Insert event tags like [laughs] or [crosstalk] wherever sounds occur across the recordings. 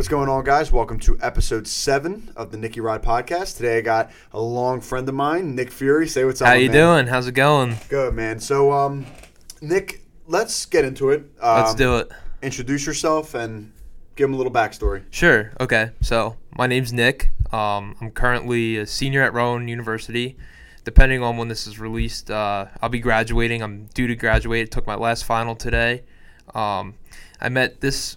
What's going on, guys? Welcome to episode seven of the Nickyrod podcast. Today, I got a long friend of mine, Nick Fiore. Say what's up. How you man. doing? How's it going? Good, man. So, um, Nick, let's get into it. Um, Let's do it. Introduce yourself and give him a little backstory. Sure. Okay. So my name's Nick. Um, I'm currently a senior at Rowan University. Depending on when this is released, uh, I'll be graduating. I'm due to graduate. Took my last final today. Um, I met this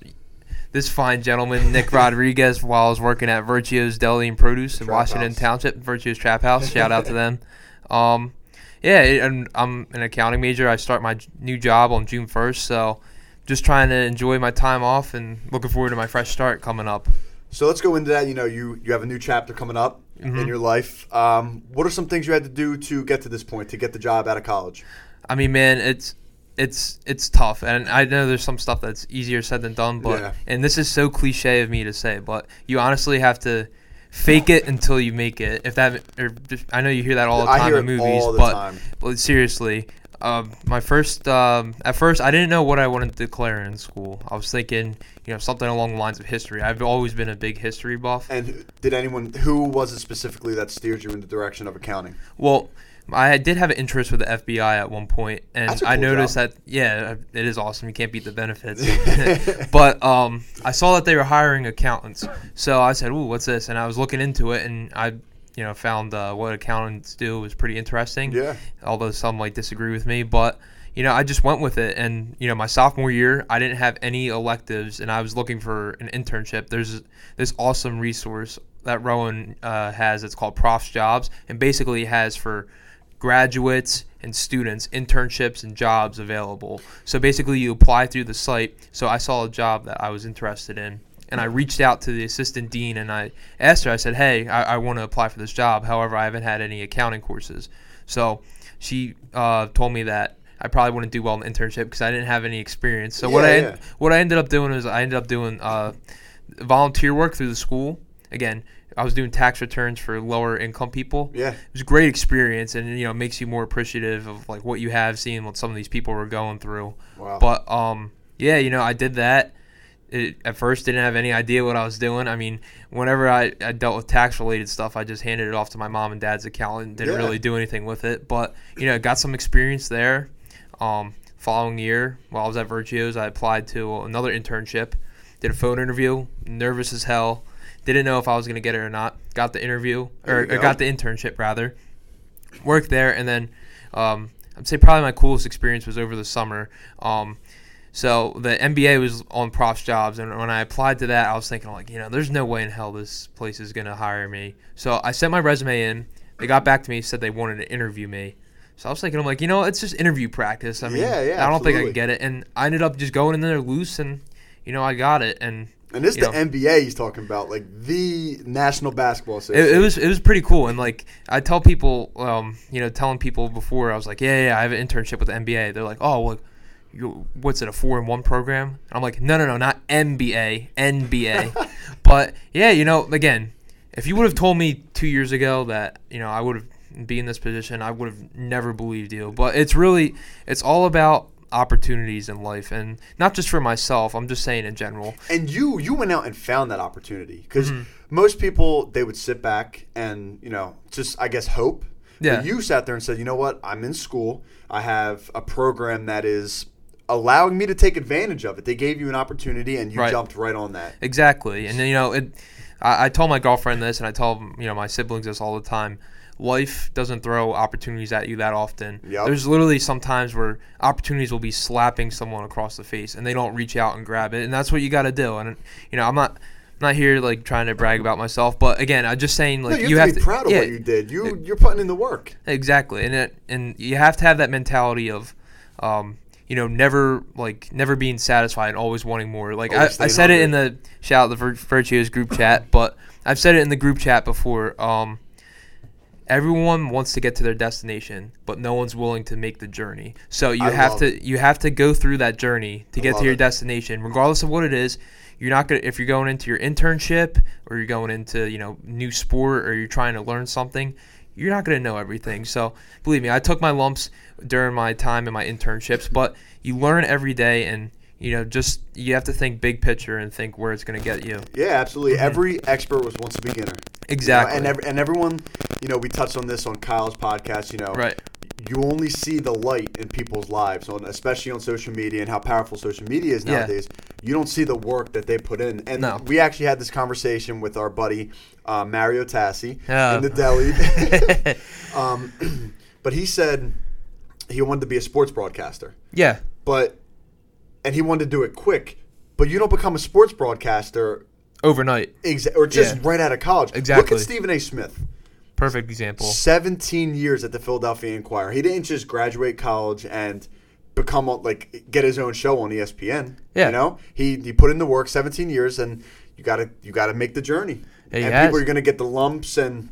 this fine gentleman, Nick [laughs] Rodriguez, while I was working at Virtuo's Deli and Produce in Trap Washington House. Township. Virtuo's Trap [laughs] House. Shout out to them. Um, yeah, and I'm an accounting major. I start my new job on June 1st, so just trying to enjoy my time off and looking forward to my fresh start coming up. So let's go into that. You know, you you have a new chapter coming up Mm-hmm. in your life. Um, what are some things you had to do to get to this point, to get the job out of college? I mean, man, it's it's it's tough, and I know there's some stuff that's easier said than done, but Yeah. and this is so cliche of me to say, but you honestly have to fake it until you make it. If that, or just, I know you hear that all the I time in movies, but time. But seriously, um, my first um, at first I didn't know what I wanted to declare in school. I was thinking, you know, something along the lines of history. I've always been a big history buff. And did anyone, who was it specifically that steered you in the direction of accounting? Well, I did have an interest with the FBI at one point, and a I cool noticed job. that yeah, it is awesome. You can't beat the benefits. [laughs] [laughs] but um, I saw that they were hiring accountants, so I said, "Ooh, what's this?" And I was looking into it, and I, you know, found uh, what accountants do was pretty interesting. Yeah. although some might disagree with me, but you know, I just went with it. And you know, my sophomore year, I didn't have any electives, and I was looking for an internship. There's this awesome resource that Rowan uh, has. It's called Profs Jobs, and basically it has for graduates and students internships and jobs available. So basically, you apply through the site. So I saw a job that I was interested in. And I reached out to the assistant dean and I asked her, I said, Hey, I, I want to apply for this job. However, I haven't had any accounting courses. So she uh, told me that I probably wouldn't do well in the internship because I didn't have any experience. So what I yeah. what I ended up doing is I ended up doing uh, volunteer work through the school. Again, I was doing tax returns for lower income people. Yeah. It was a great experience, and you know, it makes you more appreciative of like what you have, seeing what some of these people were going through. Wow. But um, yeah, you know, I did that. It, at first, didn't have any idea what I was doing. I mean, whenever I, I dealt with tax related stuff, I just handed it off to my mom and dad's accountant. And didn't Yeah. really do anything with it. But you know, I got some experience there. Um, following year, while I was at Virtuos, I applied to another internship. Did a phone interview. Nervous as hell. Didn't know if I was gonna get it or not. Got the interview, or, or go. got the internship rather. Worked there, and then um, I'd say probably my coolest experience was over the summer. Um, so the NBA was on profs jobs, and when I applied to that, I was thinking like, you know, there's no way in hell this place is gonna hire me. So I sent my resume in. They got back to me, said they wanted to interview me. So I was thinking, I'm like, you know, it's just interview practice. I mean, Yeah, yeah, I don't think I can get it, and I ended up just going in there loose, and you know, I got it, and And this is the know. NBA he's talking about, like the National Basketball it, Association. it was it was pretty cool. And like I tell people um you know telling people before I was like yeah yeah I have an internship with the NBA they're like oh well you what's it a four in one program? And I'm like no no no not MBA, NBA [laughs] but yeah you know again if you would have told me two years ago that you know I would have be in this position I would have never believed you. But it's really it's all about opportunities in life and not just for myself I'm just saying in general and you you went out and found that opportunity because Mm-hmm. most people they would sit back and you know just I guess hope. Yeah. But you sat there and said, you know what? I'm in school. I have a program that is allowing me to take advantage of it. They gave you an opportunity and you Right. jumped right on that. Exactly, and then, you know, it. I, I told my girlfriend this, and I tell you know my siblings this all the time. Life doesn't throw opportunities at you that often. Yep. There's literally some times where opportunities will be slapping someone across the face, and they don't reach out and grab it, and that's what you got to do. And you know, I'm not. I'm not here like trying to brag about myself, but again, I'm just saying like no, you, have, to be proud of yeah, what you did. You you're putting in the work. Exactly, and it, and you have to have that mentality of, um, you know, never like never being satisfied and always wanting more. Like I, Always I said it in the shout out the Vir- Virtuos group chat, but I've said it in the group chat before. Um, everyone wants to get to their destination, but no one's willing to make the journey. So you I have to you have to go through that journey to I get to your it. destination, regardless of what it is. You're not gonna if you're going into your internship or you're going into you know new sport or you're trying to learn something. You're not gonna know everything. So believe me, I took my lumps during my time in my internships, but you learn every day and. You know, just you have to think big picture and think where it's going to get you. Yeah, absolutely. Every expert was once a beginner. you know, Exactly. and ev- and everyone, you know, we touched on this on Kyle's podcast. You know, Right. You only see the light in people's lives, on especially on social media and how powerful social media is nowadays. Yeah. You don't see the work that they put in. And No. we actually had this conversation with our buddy uh, Mario Tassi Yeah. in the deli. [laughs] um, [clears throat] but he said he wanted to be a sports broadcaster, yeah. but and he wanted to do it quick. But you don't become a sports broadcaster Overnight. Exa- or just Yeah. right out of college. Exactly. Look at Stephen A. Smith. Perfect example. 17 years at the Philadelphia Inquirer. He didn't just graduate college and become like get his own show on ESPN. Yeah. You know? He he put in the work 17 years and you got to you got to make the journey. Yeah, and has. people are going to get the lumps and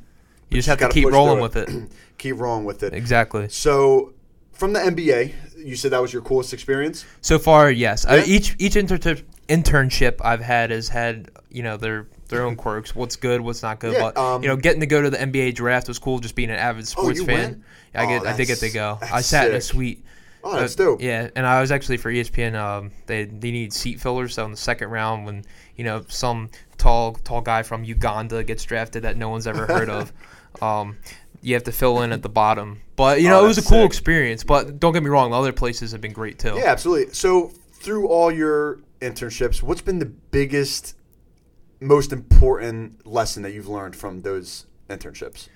You just have to keep rolling through with it. [clears throat] keep rolling with it. Exactly. So, from the NBA, you said that was your coolest experience? So far, yes. Yeah. each each internship internship I've had has had you know their their own quirks. What's good, what's not good. Yeah, but um, you know, getting to go to the NBA draft was cool. Just being an avid sports you fan. Yeah, I Oh, I did get to go. I sat in a suite. Oh, that's Uh. Yeah, and I was actually for ESPN. Um, they they need seat fillers. So in the second round, when you know some tall tall guy from Uganda gets drafted that no one's ever heard of, [laughs] um, you have to fill in at the bottom. But you Oh, know it was a cool sick. experience. But don't get me wrong, the other places have been great too. Yeah, absolutely. So, through all your internships, what's been the biggest, most important lesson that you've learned from those internships?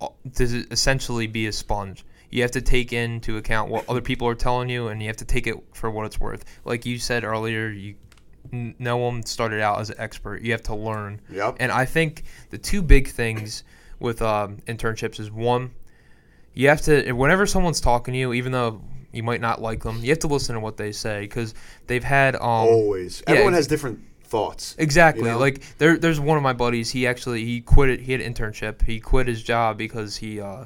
Uh, to essentially be a sponge. You have to take into account what other people are telling you, and you have to take it for what it's worth. Like you said earlier, you no one started out as an expert. You have to learn. Yep. And I think the two big things with um, internships is one, you have to whenever someone's talking to you, even though you might not like them, you have to listen to what they say because they've had um, Always. yeah, Everyone has different thoughts. Exactly. You know? Like there, there's one of my buddies. He actually he quit it. He had an internship. He quit his job because he, uh,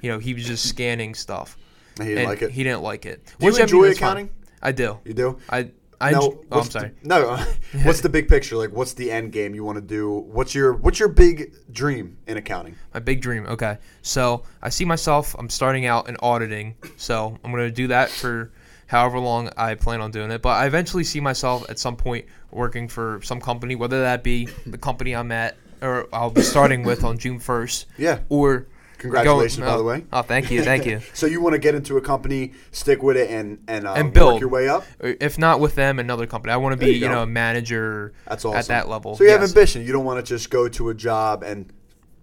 you know, he was just scanning stuff. And he didn't like it. He didn't like it. Do you Which, I mean, enjoy that's fine. accounting? I do. You do? I I No, enjo- oh, I'm sorry. The, no, [laughs] what's the big picture? Like, what's the end game you want to do? What's your What's your big dream in accounting? My big dream. Okay. So I see myself. I'm starting out in auditing. So I'm gonna do that for however long I plan on doing it. But I eventually see myself at some point working for some company, whether that be the company I'm at or I'll be starting with on June 1st. Yeah. Or Congratulations, going- by the way. Oh, thank you, thank you. [laughs] So you want to get into a company, stick with it, and and, uh, And work build. your way up. If not with them, another company. I want to be, you you, know, a manager That's awesome. at that level. So you have ambition. You don't want to just go to a job and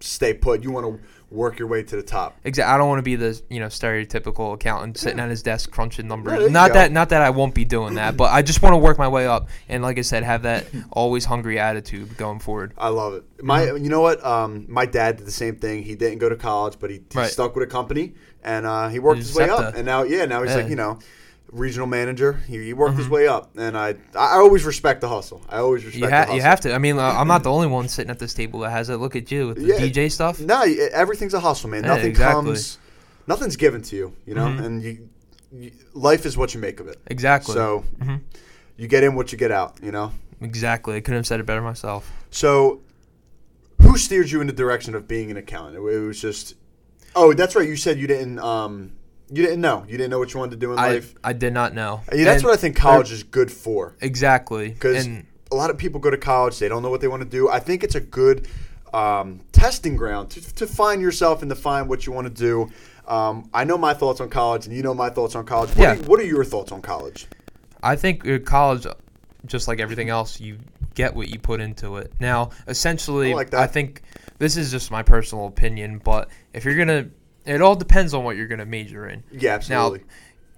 stay put. You want to work your way to the top. Exactly. I don't want to be the you know stereotypical accountant sitting at his desk crunching numbers. you not that not that I won't be doing that, but I just want to work my way up and like I said, have that [laughs] always hungry attitude going forward. I love it. My, Mm-hmm. you know what? Um, my dad did the same thing. He didn't go to college, but he, he Right. stuck with a company, and uh, he worked his way up. to- And now, yeah, now he's like you know, regional manager. He, he worked his Mhm. way up, and I, I always respect the hustle. I always respect You, the ha- hustle. you have to. I mean, uh, I'm not the only one sitting at this table that has it. Look at you with the Yeah. DJ stuff. No, everything's a hustle, man. Yeah, Nothing exactly. comes, nothing's given to you, you know. Mhm. And you, you, life is what you make of it. Exactly. So Mhm. you get in what you get out, you know. Exactly. I couldn't have said it better myself. So, who steered you in the direction of being an accountant? It, it was just, oh, that's right. You said you didn't, um, you didn't know. You didn't know what you wanted to do in I life. I did not know. Yeah, that's And what I think college is good for. Exactly. Because a lot of people go to college, they don't know what they want to do. I think it's a good um, testing ground to, to find yourself and to find what you want to do. Um, I know my thoughts on college, and you know my thoughts on college. What, Yeah. are, what are your thoughts on college? I think uh, college, just like everything else, you get what you put into it. Now, essentially, I like that. think this is just my personal opinion, but if you're gonna, it all depends on what you're gonna major in. Yeah, absolutely. Now,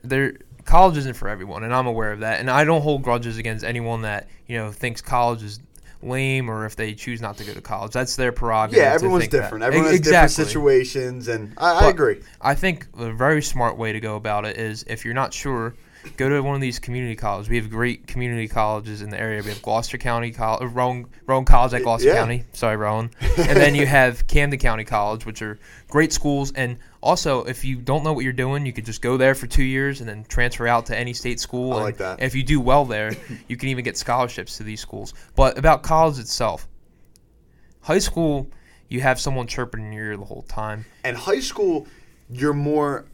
there, college isn't for everyone, and I'm aware of that. And I don't hold grudges against anyone that you know thinks college is lame or if they choose not to go to college. That's their prerogative. yeah, to everyone's think that. different. Everyone has different situations, and I, I agree. I think a very smart way to go about it is if you're not sure, go to one of these community colleges. We have great community colleges in the area. We have Gloucester County College, uh, Rowan, Rowan College at Gloucester Yeah. County. Sorry, Rowan. [laughs] and then you have Camden County College, which are great schools. And also, if you don't know what you're doing, you could just go there for two years and then transfer out to any state school. I and like that. If you do well there, [laughs] you can even get scholarships to these schools. But about college itself, high school, you have someone chirping in your ear the whole time. And high school, you're more.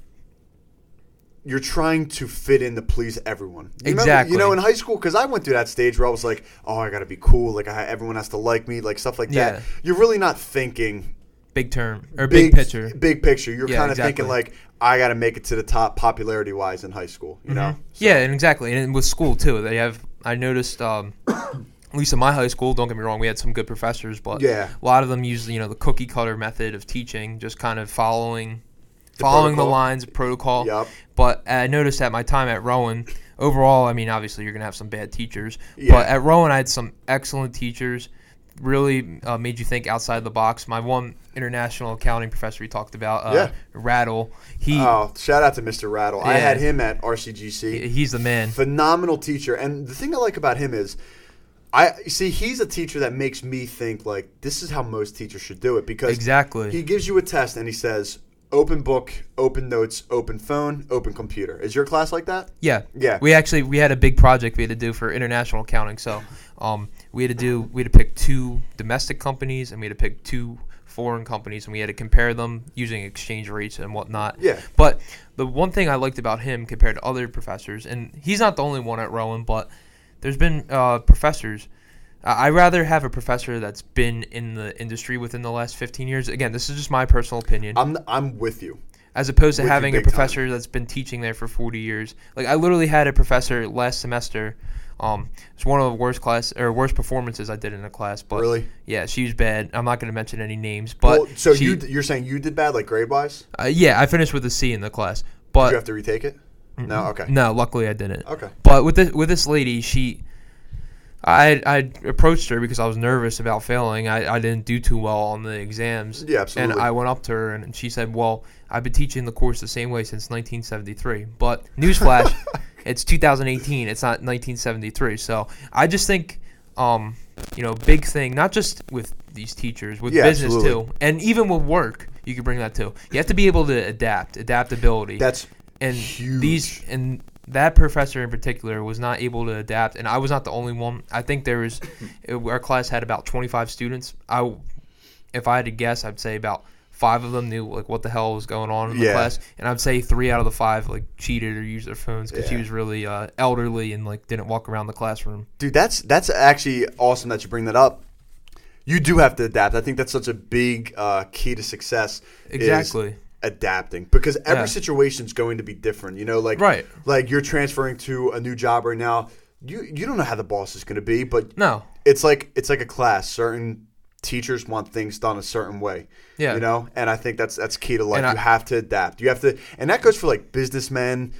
You're trying to fit in to please everyone. You remember- Exactly. you know, in high school, because I went through that stage where I was like, oh, I got to be cool. Like, I, everyone has to like me, like stuff like Yeah. that. You're really not thinking Big term or big, picture. Big picture. You're Yeah, kind of thinking like, I got to make it to the top popularity wise in high school. You know? So- Yeah, and exactly, and with school too. They have. I noticed. Um, at least in my high school, don't get me wrong, we had some good professors, but Yeah. a lot of them used you know the cookie cutter method of teaching, just kind of following, following the lines of protocol. Yep. But I noticed at my time at Rowan, overall, I mean, obviously you're gonna have some bad teachers, Yeah. but at Rowan I had some excellent teachers. Really uh, made you think outside the box. My one international accounting professor we talked about, uh, Yeah. Rattle. He Oh, shout out to Mr. Rattle. I had him at RCGC. he's the man. phenomenal teacher. And the thing I like about him is, I see he's a teacher that makes me think like this is how most teachers should do it because Exactly. he gives you a test and he says open book, open notes, open phone, open computer. Is your class like that? Yeah. Yeah. We actually we had a big project we had to do for international accounting. So um, we had to do we had to pick two domestic companies and we had to pick two foreign companies and we had to compare them using exchange rates and whatnot. Yeah. But the one thing I liked about him compared to other professors, and he's not the only one at Rowan, but there's been uh, professors. I I'd rather have a professor that's been in the industry within the last 15 years. Again, this is just my personal opinion I'm I'm with you. as opposed to With having a big time. professor that's been teaching there for 40 years. Like I literally had a professor last semester. Um, it's one of the worst class or worst performances I did in a class. But Really? yeah, she was bad. I'm not going to mention any names, but well, so she- you you're saying you did bad like grade wise? uh, yeah, I finished with a C in the class. Did But you have to retake it? No. Okay. no, luckily I didn't. Okay. But with this with this lady, she, I I approached her because I was nervous about failing. I, I didn't do too well on the exams. Yeah, absolutely. And I went up to her and she said, "Well, I've been teaching the course the same way since 1973." But newsflash, [laughs] it's 2018. It's not 1973. So I just think, um, you know, big thing, not just with these teachers, with Yeah, business absolutely. too, and even with work, you can bring that too. You have to be able to adapt, adaptability That's and huge. these and that professor in particular was not able to adapt and i was not the only one i think there was it- our class had about 25 students i if i had to guess i'd say about five of them knew like what the hell was going on in the Yeah. class and i'd say three out of the five like cheated or used their phones because she was really uh, elderly and like didn't walk around the classroom Dude, that's that's actually awesome that you bring that up. You do have to adapt. I think that's such a big uh, key to success. Exactly. Adapting because every Yeah. is going to be different. You know, like Right. like you're transferring to a new job right now. You you don't know how the boss is going to be, but no it's like it's like a class. Certain teachers want things done a certain way. Yeah. You know, and I think that's that's key to life. I- you have to adapt. You have to, and that goes for like businessmen,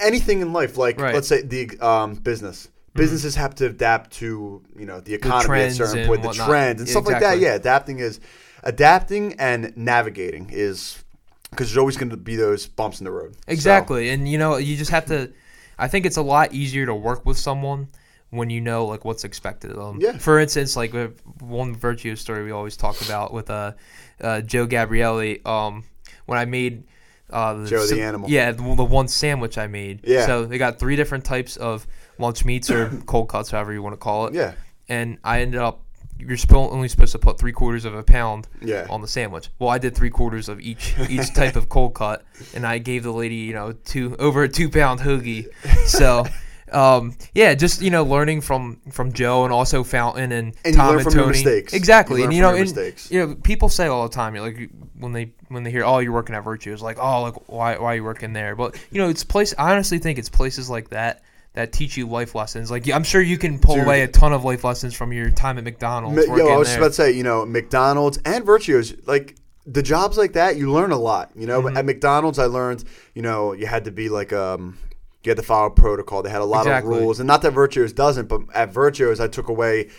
anything in life. Like Right. Mm-hmm. let's say the um, business. Businesses have to adapt to you know the economy at a certain point, the whatnot. trends and stuff like that. Yeah, adapting is adapting and navigating is because there's always going to be those bumps in the road. So, Exactly, and you know, you just have to. I think it's a lot easier to work with someone when you know like what's expected of them. Yeah. For instance, like one virtue story we always talk about with uh, uh Joe Gabrielli. Um, when I made. Uh, the Joe the sa- animal. Yeah, the, the one sandwich I made. Yeah. So they got three different types of lunch meats or [clears throat] cold cuts, however you want to call it. yeah, And I ended up, you're only supposed to put three quarters of a pound Yeah. on the sandwich. Well, I did three quarters of each each type of cold cut, and I gave the lady, you know, two over a two pound hoagie. So, um, yeah, just you know, learning from from Joe and also Fountain and, And Tom learn and Tony. mistakes. Exactly, You and you know, and, mistakes. you know, people say all the time, like when they when they hear, oh, you're working at Virtue, it's like, oh, like why why are you working there? But you know, it's place. I honestly think it's places like that. That teach you life lessons. Like I'm sure you can pull Dude. away a ton of life lessons from your time at McDonald's. Working Yo, I was just there. about to say, you know, McDonald's and Virtuos, like the jobs like that, you learn a lot. You Mm-hmm. know, at McDonald's, I learned, you know, you had to be like, um, you had to follow protocol. They had a lot Exactly. of rules, and not that Virtuos doesn't, but at Virtuos, I took away.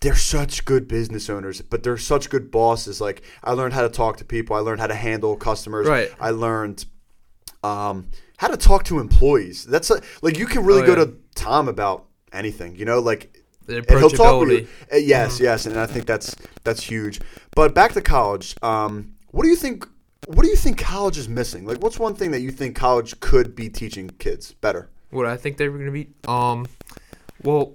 They're such good business owners, but they're such good bosses. Like I learned how to talk to people. I learned how to handle customers. Right. I learned um, how to talk to employees. That's a, like you can really Oh, go to Tom about anything. You know, like and he'll talk with you. Uh, Yes, yes, and I think that's that's huge. But back to college. Um, what do you think? What do you think college is missing? Like, what's one thing that you think college could be teaching kids better? What I think they were going to be. Um, well,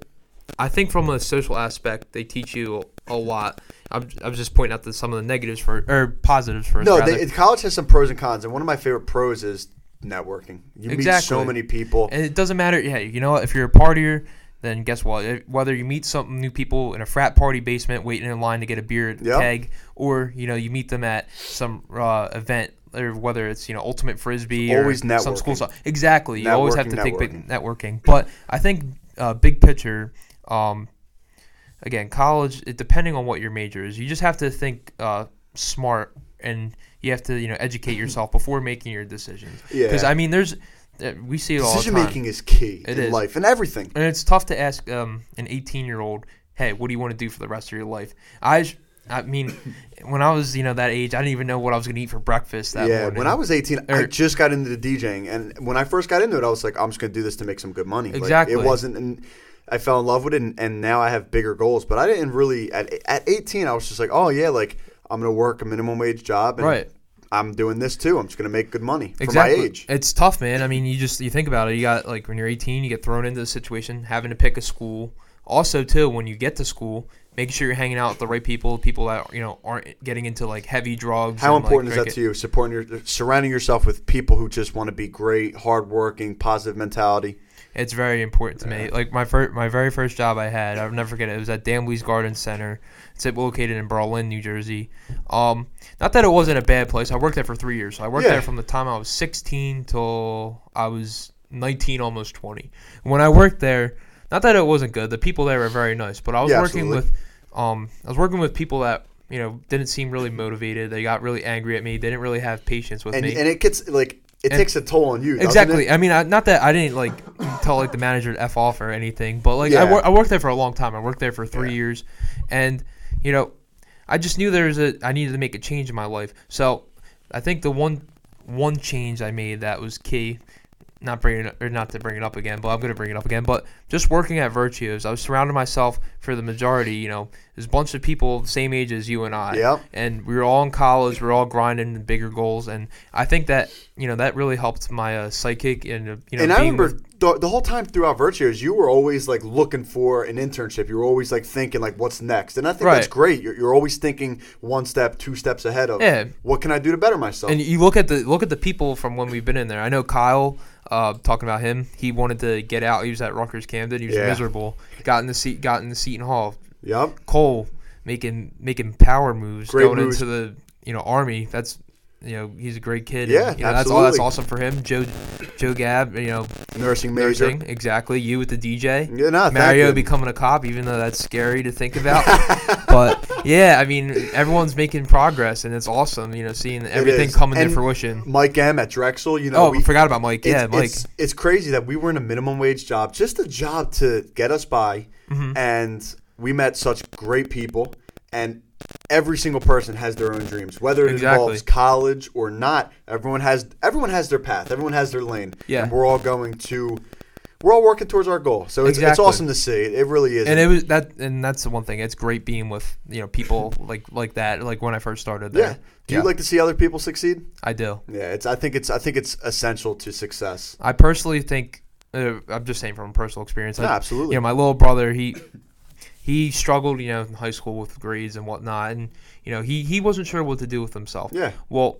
I think from a social aspect, they teach you a lot. I'm, I'm just pointing out the, some of the negatives for or positives for. No, they, college has some pros and cons, and one of my favorite pros is networking. You meet so many people. And it doesn't matter. Yeah, you know what? If you're a partier, then guess what? Whether you meet some new people in a frat party basement waiting in line to get a beer Yep. keg, or you know you meet them at some uh, event, or whether it's you know ultimate frisbee Always or some school stuff. Exactly. You always have to think big networking. But I think uh, big picture. Um, again, college. It, depending on what your major is, you just have to think uh, smart and you have to you know educate yourself before making your decisions. Yeah. Because I mean, there's uh, we see it all Decision making is key It in is. life and everything. And it's tough to ask um, an 18 year old, hey, what do you want to do for the rest of your life? I. I mean, [laughs] when I was, you know, that age, I didn't even know what I was going to eat for breakfast that yeah, morning. when I was 18, I just got into the DJing, and when I first got into it, I was like, I'm just gonna do this to make some good money. Like, Exactly. it wasn't, and I fell in love with it, and, and now I have bigger goals. But I didn't really at at 18. I was just like, oh yeah, like I'm gonna work a minimum wage job, and Right. I'm doing this too. I'm just gonna make good money exactly. for my age. It's tough, man. I mean, you just, you think about it. You got, like, when you're 18, you get thrown into the situation, having to pick a school. Also, too, when you get to school, making sure you're hanging out with the right people, people that, you know, aren't getting into, like, heavy drugs. How and, like, important is that to you? Supporting your, surrounding yourself with people who just want to be great, hardworking, positive mentality. It's very important to me. Like my first, my very first job I had, I'll never forget it. It was at Danby's Garden Center. It's located in Berlin, New Jersey. Um, not that it wasn't a bad place. I worked there for three years. So I worked Yeah. there from the time I was 16 till I was 19, almost 20. When I worked there, not that it wasn't good. The people there were very nice, but I was Yeah, working absolutely. with, um, I was working with people that you know didn't seem really motivated. They got really angry at me. They didn't really have patience with And me. and it gets like it And- takes a toll on you. Exactly. I mean, I, not that I didn't like [clears throat] tell like the manager to f off or anything, but like I, wor- I worked there for a long time. I worked there for three Yeah. years, and you know, I just knew there was a I needed to make a change in my life. So I think the one one change I made that was key. Not bringing or not to bring it up again, but I'm going to bring it up again. But just working at Virtues, I was surrounding myself for the majority. You know, there's a bunch of people the same age as you and I and we were all in college. We are all grinding the bigger goals, and I think that you know that really helped my uh, psychic and uh, you know. and I remember with- the, the whole time throughout Virtues, you were always like looking for an internship. You were always like thinking like, what's next? And I think that's great. You're, you're always thinking one step, two steps ahead of Yeah. what can I do to better myself. and you look at the look at the people from when we've been in there. I know Kyle. Uh, talking about him, he wanted to get out. He was at Rutgers Camden. He was Yeah. miserable. Got in the seat. Got in the Seton Hall. yep. Cole making making power moves, Great going moves. into the you know army. That's you know he's a great kid. Yeah, and, you know, that's all. That's awesome for him. Joe Joe Gab, you know, Nursing major. nursing exactly. You with the DJ. Yeah, no, Mario becoming a cop, even though that's scary to think about. [laughs] but yeah, I mean, everyone's making progress, and it's awesome. You know, seeing everything coming And to fruition. Mike M at Drexel, you know, Oh, we, forgot about Mike. Yeah, it's, Mike. It's, it's crazy that we were in a minimum wage job, just a job to get us by, Mm-hmm. and we met such great people, and every single person has their own dreams, whether it Exactly. involves college or not. Everyone has everyone has their path, everyone has their lane, Yeah. and we're all going to. We're all working towards our goal, so it's, it's awesome to see. It, really is. and it was that, and that's the one thing. It's great being with you know people [laughs] like like that. Like when I first started there. yeah. Do you like to see other people succeed? I do. Yeah, it's. I think it's. I think it's essential to success. I personally think. Uh, I'm just saying from personal experience. No, absolutely. You know, my little brother, he he struggled, you know, in high school with grades and whatnot, and you know, he he wasn't sure what to do with himself. Yeah. Well,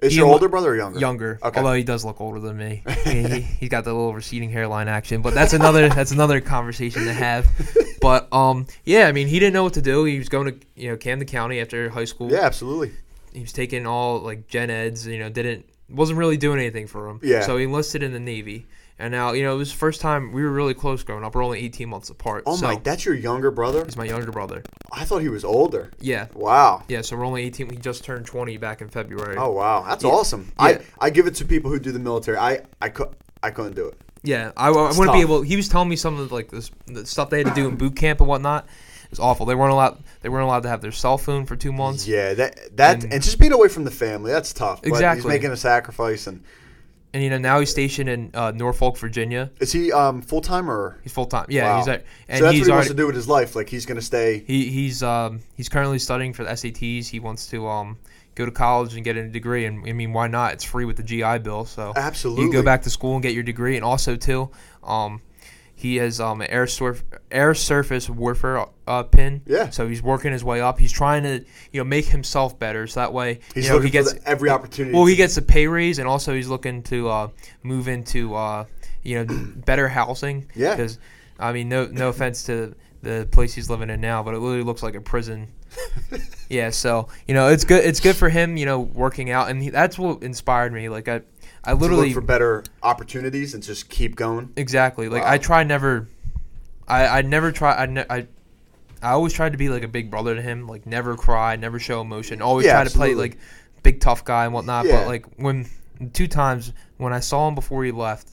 Is your older brother or younger? younger. Okay. Although he does look older than me. [laughs] he, he, he's got the little receding hairline action, but that's another that's another conversation to have. [laughs] But um, yeah, I mean, he didn't know what to do. He was going to you know Camden County after high school. Yeah, absolutely. He was taking all like gen eds. You know, didn't wasn't really doing anything for him. Yeah. So he enlisted in the Navy, and now you know it was the first time we were really close growing up. We're only 18 months apart. Oh so my, that's your younger brother? He's my younger brother. I thought he was older. Yeah. Wow. Yeah. So we're only 18. We just turned 20 back in February. Oh wow, that's Yeah. awesome. Yeah. I I give it to people who do the military. I I could I couldn't do it. Yeah, I, I It's wouldn't be able. He was telling me some of like this the stuff they had to do in boot camp and whatnot. It was awful. They weren't allowed. They weren't allowed to have their cell phone for two months. Yeah, that that And- and, just being away from the family, that's tough. But Exactly. he's making a sacrifice, and And you know now he's stationed in uh, Norfolk, Virginia. is he um full time or? He's full time. Yeah, Wow. he's at, and so that's he's what he wants to do with his life. Like he's gonna stay. he he's um he's currently studying for the SATs. He wants to um go to college and get a degree. And I mean, why not? It's free with the GI Bill. So Absolutely. you go back to school and get your degree. And also too, um, he has um an air surf air surface warfare uh, pin. Yeah. So he's working his way up. He's trying to you know make himself better. So that way He's you know, looking he gets for the, every opportunity. well he gets a pay raise and also he's looking to uh, move into uh, you know [clears throat] better housing. Yeah. Because I mean no no offense to the place he's living in now, but it literally looks like a prison. [laughs] Yeah, so you know it's good. It's good for him, you know, working out, and he, that's what inspired me. Like I, I to literally look for better opportunities and just keep going. exactly. Like Wow. I try never, I I never try. I ne- I, I always tried to be like a big brother to him. Like never cry, never show emotion. Always Yeah, try to play like big tough guy and whatnot. Yeah. But like when two times when I saw him before he left,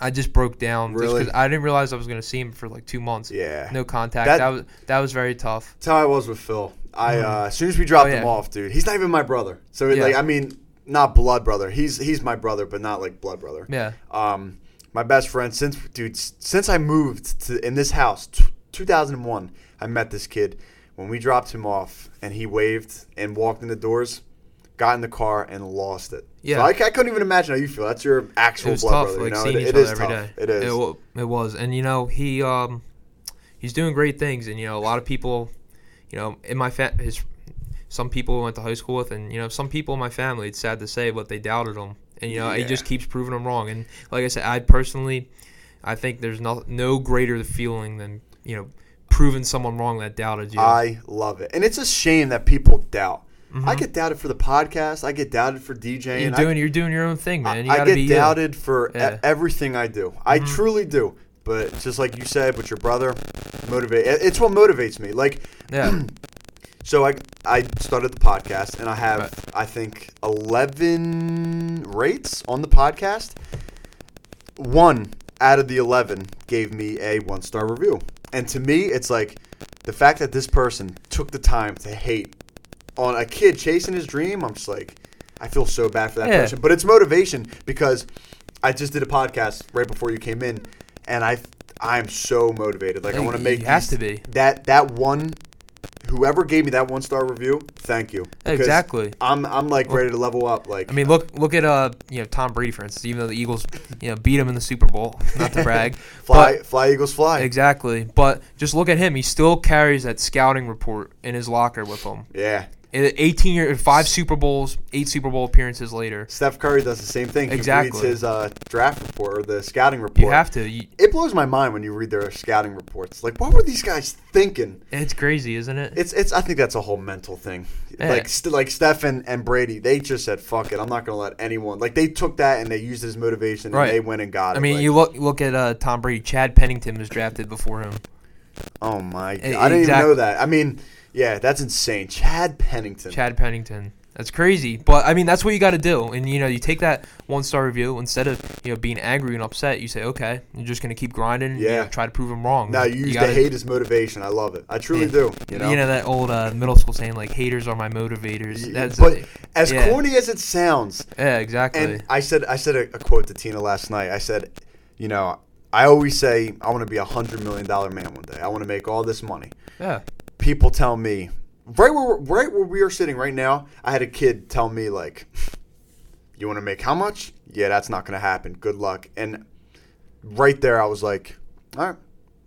I just broke down just Really? because I didn't realize I was gonna see him for like two months. Yeah. No contact. That- That, was that was very tough. That's how I was with Phil. I uh, as soon as we dropped Oh, him off, dude, he's not even my brother. So Yeah. like, I mean, not blood brother. He's he's my brother, but not like blood brother. Yeah. Um, my best friend since dude since I moved to in this house, t- 2001, I met this kid. When we dropped him off, and he waved and walked in the doors, got in the car and lost it. Yeah. So I, I couldn't even imagine how you feel. That's your actual blood tough, brother. like you know? seeing it, each it other is every tough. day. It is. wa- It, was, and you know he um, he's doing great things, and you know a lot of people, you know, in my fa- his some people went to high school with, and you know some people in my family. It's sad to say, but they doubted him, and you know Yeah. just keeps proving them wrong. And like I said, I personally, I think there's no no greater feeling than you know proving someone wrong that doubted you. I love it, and it's a shame that people doubt. I get doubted for the podcast. I get doubted for DJing. Mm-hmm. you're I- doing you're doing your own thing, man. You I get be you. doubted for e- Yeah. Mm-hmm. everything I do. I truly do. But just like you said, with your brother, motivate. It's what motivates me. Like, Yeah, [clears throat] so I I started the podcast, and I have Right. I think eleven rates on the podcast. One out of the eleven gave me a one star review, and to me, it's like the fact that this person took the time to hate on a kid chasing his dream. I'm just like, I feel so bad for that Yeah. person, but it's motivation because I just did a podcast right before you came in, and I I'm so motivated. Like I want to make these- to be. that that one. Whoever gave me that one star review, thank you. Exactly. I'm I'm like ready to level up. Like I mean, look look at uh you know Tom Brady for instance. Even though the Eagles you know beat him in the Super Bowl, not to [laughs] brag, fly fly Eagles fly. Exactly. But just look at him. He still carries that scouting report in his locker with him. Yeah. In 18 year, five Super Bowls, eight Super Bowl appearances later. Steph Curry does the same thing. He Exactly. reads his uh, draft report or the scouting report. You have to. You, It blows my mind when you read their scouting reports. Like, what were these guys thinking? it's crazy, isn't it? It's it's. I think that's a whole mental thing. Yeah. Like st- like Steph and, and Brady, they just said, "Fuck it, I'm not gonna let anyone." Like they took that and they used it as motivation Right. and they went and got it. I mean, Like, you look look at uh, Tom Brady. Chad Pennington was drafted before him. Oh my god, I didn't even know that. I mean, yeah, that's insane. Chad Pennington. Chad Pennington. That's crazy, but I mean that's what you got to do. And you know, you take that one star review instead of you know being angry and upset. You say, okay, you're just gonna keep grinding. and, you Yeah. know, try to prove him wrong. Now you use gotta- the hate as motivation. I love it. I truly Yeah. do. You know. that old uh, middle school saying like haters are my motivators. That's but as yeah. corny as it sounds, yeah, exactly. and I said I said a, a quote to Tina last night. I said, you know, I always say I want to be a hundred million dollar man one day. I want to make all this money. yeah, People tell me right where right where we are sitting right now. I had a kid tell me like, "You want to make how much? Yeah, that's not going to happen. Good luck." And right there, I was like, "All right."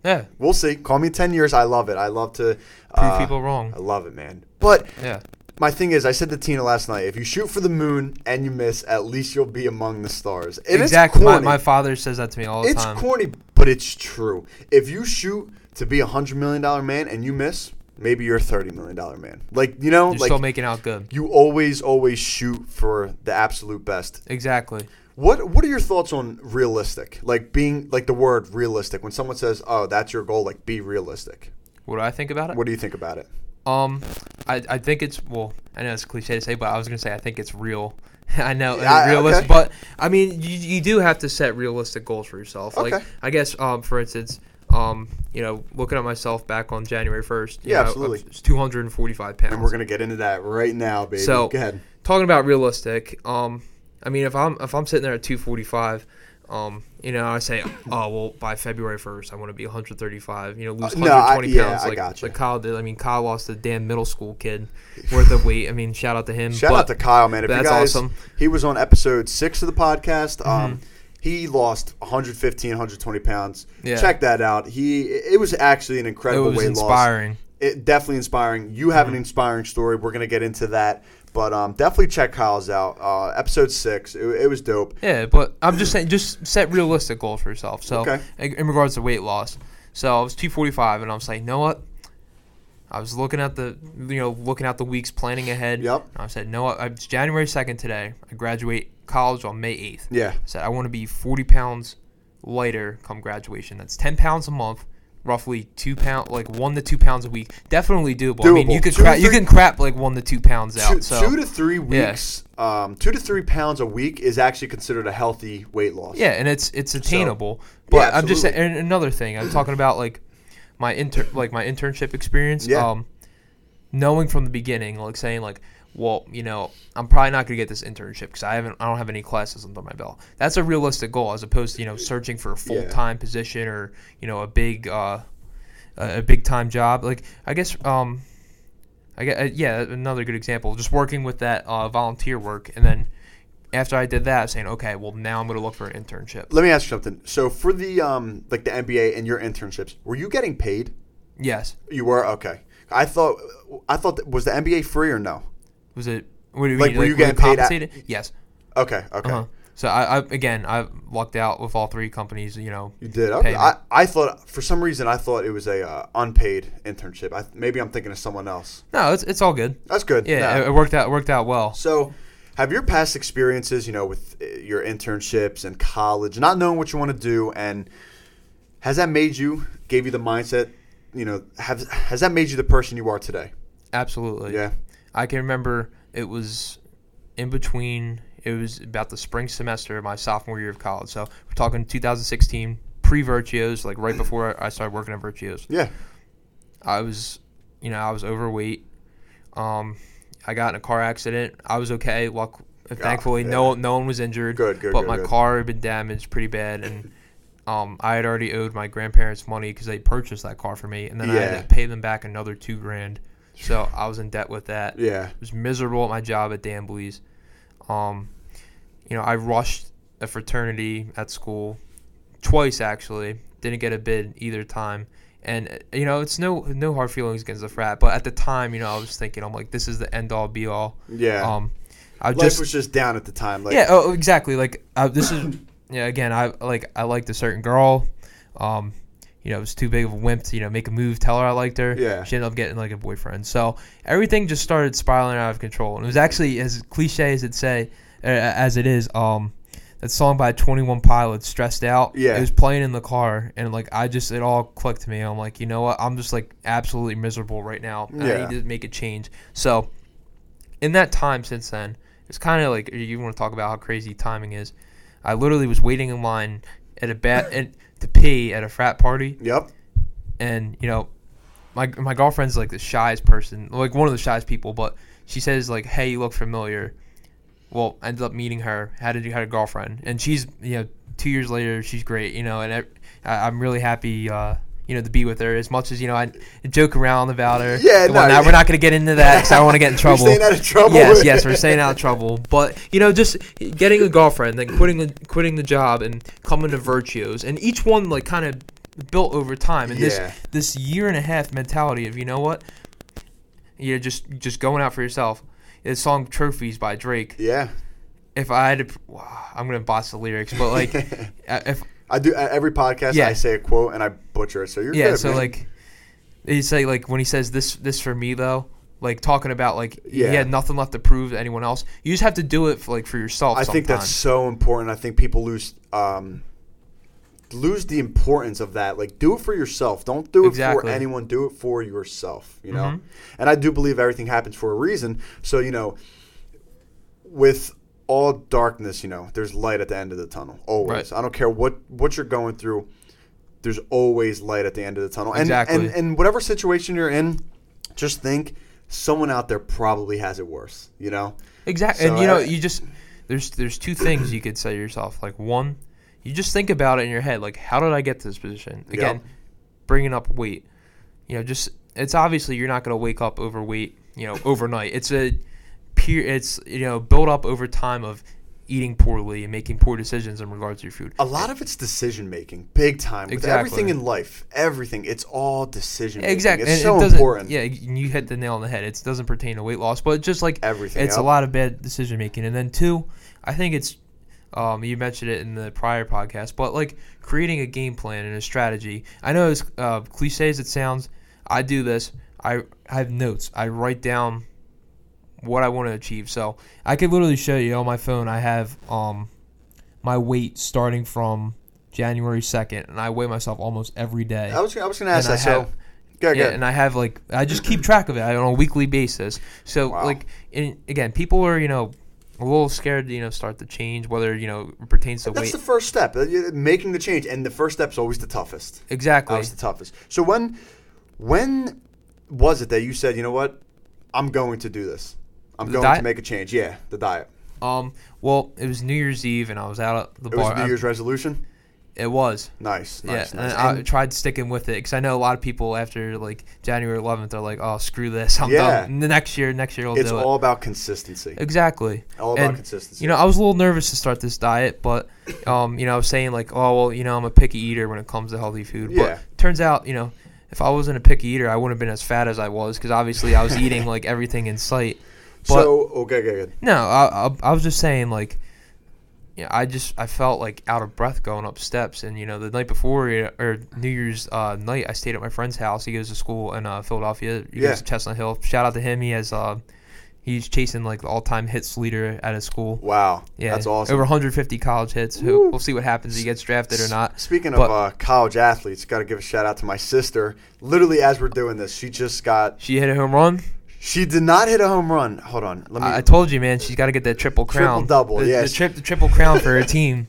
yeah. We'll see. Call me ten years. I love it. I love to Prove uh, people wrong. I love it, man. But Yeah, my thing is, I said to Tina last night, if you shoot for the moon and you miss, at least you'll be among the stars. And exactly. My, my father says that to me all the it's time. It's corny, but it's true. If you shoot to be a hundred million dollar man and you miss, maybe you're a thirty million dollar man. Like you know, You're like still making out good. you always, always shoot for the absolute best. Exactly. What What are your thoughts on realistic? Like being like the word realistic. When someone says, "Oh, that's your goal," like be realistic. What do I think about it? What do you think about it? Um, I, I think it's well. I know it's cliche to say, but I was gonna say I think it's real. [laughs] I know Yeah, I- realistic, okay. but I mean you, you do have to set realistic goals for yourself. Like I guess um for instance um you know looking at myself back on January first. Yeah, absolutely. It's two hundred and forty five pounds. And we're gonna get into that right now, baby. So- Go ahead. talking about realistic, um, I mean, if I'm if I'm sitting there at 245, um, you know, I say, oh well, by February 1st, I want to be 135. You know, lose Uh, no, I- 120 yeah, pounds I like gotcha. like Kyle did. I mean, Kyle lost a damn middle school kid [laughs] worth of weight. I mean, shout out to him. Shout but out to Kyle, man. If you that's guys, awesome. he was on episode six of the podcast. Um, He lost 115, 120 pounds. Yeah. Check that out. He it was actually an incredible weight loss. inspiring. It definitely inspiring. You have an inspiring story. We're gonna get into that, but um, definitely check Kyle's out. Uh, episode six. It, it was dope. Yeah, but I'm just saying, just set realistic goals for yourself. So, Okay. in in regards to weight loss, so I was 245, and I was like, you know what? I was looking at the, you know, looking at the weeks, planning ahead. Yep. I said, no. It's January 2nd today. I graduate college on May 8th. Yeah. I said, I want to be 40 pounds lighter come graduation. That's 10 pounds a month, roughly two pound, like one to two pounds a week. Definitely doable. I mean, you to crap, you can crap like one to two pounds out. Two, so two to three weeks. Um, two to three pounds a week is actually considered a healthy weight loss. Yeah, and it's it's attainable. but Yeah, I'm just saying and another thing. I'm talking about like my inter like my internship experience. Yeah. Um, knowing from the beginning, like saying like, well, you know, I'm probably not gonna get this internship because I haven't I don't have any classes under my belt. That's a realistic goal as opposed to you know searching for a full time position or you know a big uh a big time job. Like I guess um. I get, uh, yeah, another good example. Just working with that uh, volunteer work, and then after I did that, saying, okay, well now I'm going to look for an internship. Let me ask you something. So for the um, like the NBA and your internships, were you getting paid? Yes. You were okay. I thought I thought that, was the NBA free or no? Was it? What do you Like, mean? were you we getting paid at- compensated? yes. Okay, okay. Uh-huh. So I, I again I lucked out with all three companies. You know. You did. Okay. I, I thought for some reason I thought it was a uh, unpaid internship. I, maybe I'm thinking of someone else. No, it's it's all good. That's good. Yeah, No. it, it worked out. It worked out well. So, have your past experiences, you know, with uh, your internships and college, not knowing what you want to do, and has that made you, gave you the mindset, you know, have has that made you the person you are today? Absolutely. Yeah. I can remember it was in between. It was about the spring semester of my sophomore year of college. So we're talking 2016, pre Virtuos, like right before I started working at Virtuos. Yeah. I was, you know, I was overweight. Um, I got in a car accident. I was okay. Luck, thankfully, no no one was injured. Good, good, But good, my good. car had been damaged pretty bad, and um, I had already owed my grandparents money because they purchased that car for me, and then I had to pay them back another two grand. So I was in debt with that. Yeah. was miserable at my job at Dan Blees. Um, you know, I rushed a fraternity at school twice actually. Didn't get a bid either time. And uh, you know, it's no no hard feelings against the frat, but at the time, you know, I was thinking, I'm like, this is the end all be all. Yeah. Um, I Life just was just down at the time. Like, yeah, oh, exactly. Like this is [coughs] yeah. Again, I like I liked a certain girl. Um, you know, it was too big of a wimp to you know make a move, tell her I liked her. Yeah. She ended up getting like a boyfriend. So everything just started spiraling out of control, and it was actually as cliche as it say, uh, as it is. Um, that song by Twenty One Pilots, "Stressed Out." Yeah. It was playing in the car, and like I just it all clicked to me. I'm like, you know what? I'm just like absolutely miserable right now. And Yeah. I need to make a change. So in that time since then, it's kind of like you want to talk about how crazy timing is. I literally was waiting in line at a bat at, to pee at a frat party, Yep. and you know, my my girlfriend's like the shyest person, like one of the shyest people, but she says like, "Hey, you look familiar." Well, ended up meeting her, had a had a girlfriend, and she's you know two years later she's great, you know, and I, I- I'm really happy. Uh, you know, to be with her as much as you know, I joke around about her. Yeah, well, no, now we're not going to get into that because I don't want to get in [laughs] We're trouble. staying out of trouble. Yes, yes, we're staying out of trouble. But you know, just getting a girlfriend, then quitting the quitting the job, and coming to Virtuos, and each one like kind of built over time. And Yeah. this this year and a half mentality of you know what, you're just just going out for yourself. The song "Trophies" by Drake. Yeah. If I had to, wow, I'm gonna boss the lyrics, but like, [laughs] uh, if I do every podcast. Yeah. I say a quote and I butcher it. So you're yeah, good. so man. like, he say like when he says this this for me though. Like talking about like Yeah. he had nothing left to prove to anyone else. You just have to do it for, like for yourself. I think that's so important. I think people lose um, lose the importance of that. Like, do it for yourself. Don't do it Exactly. for anyone. Do it for yourself. You know. Mhm. And I do believe everything happens for a reason. So you know, with all darkness, you know, there's light at the end of the tunnel. Always. Right. I don't care what what you're going through. There's always light at the end of the tunnel. And Exactly. and and whatever situation you're in, just think someone out there probably has it worse. You know. Exactly, and So you know, I- you just there's there's two things you could say to yourself. Like one, you just think about it in your head. Like, how did I get to this position? Again, Yep. bringing up weight. You know, just it's obviously you're not going to wake up overweight. You know, overnight. It's a peer. It's you know built up over time of eating poorly and making poor decisions in regards to your food. A lot of it's decision making, big time. With Exactly. everything in life, everything, it's all decision making. Exactly, It's and so it important. Yeah, you hit the nail on the head. It doesn't pertain to weight loss, but just like Everything. it's a lot of bad decision making. And then two, I think it's um, you mentioned it in the prior podcast, but like creating a game plan and a strategy. I know as uh, cliche as it sounds, I do this. I have notes. I write down what I want to achieve. So I could literally show you on my phone. I have um, my weight starting from January second, and I weigh myself almost every day. I was, I was going to ask And that. So, have- good, Yeah, good. and I have like I just keep track of it on a weekly basis. So Wow. like, in, again, people are you know a little scared to you know start to change whether you know it pertains to That's weight. the first step, uh, making the change, and the first step's always the toughest. exactly. Was the toughest. So when, when was it that you said, you know what, I'm going to do this? I'm The going to make a change. Yeah, the diet. Um. Well, it was New Year's Eve, and I was out at the It was bar. a New I- Year's resolution. it was. Nice, Yeah, nice, and nice. I tried sticking with it because I know a lot of people after like January 11th are like, "Oh, screw this, I'm Yeah. done." The next year, next year I'll it's do all it. about consistency. Exactly. All about and, consistency. You know, I was a little nervous to start this diet, but [coughs] um, you know, I was saying like, oh well, you know, I'm a picky eater when it comes to healthy food. Yeah. But turns out, you know, if I wasn't a picky eater, I wouldn't have been as fat as I was because obviously I was eating [laughs] like everything in sight. But so okay, okay, good. no, I, I, I was just saying like, know, I just I felt like out of breath going up steps, and you know, the night before or New Year's uh, night, I stayed at my friend's house. He goes to school in uh, Philadelphia. He Yeah. goes to Chestnut Hill. Shout out to him. He has uh, he's chasing like the all-time hits leader at his school. Wow, Yeah, that's awesome. Over 150 college hits. Who- We'll see what happens. If he gets drafted or not. Speaking But- of uh, college athletes, got to give a shout out to my sister. Literally, as we're doing this, she just got. She hit a home run. She did not hit a home run. Hold on, let me. I, told you, man. She's got to get that triple crown. Triple-double, The, yes. The, trip, the triple crown for her [laughs] team.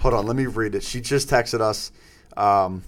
hold on, let me read it. She just texted us. Um,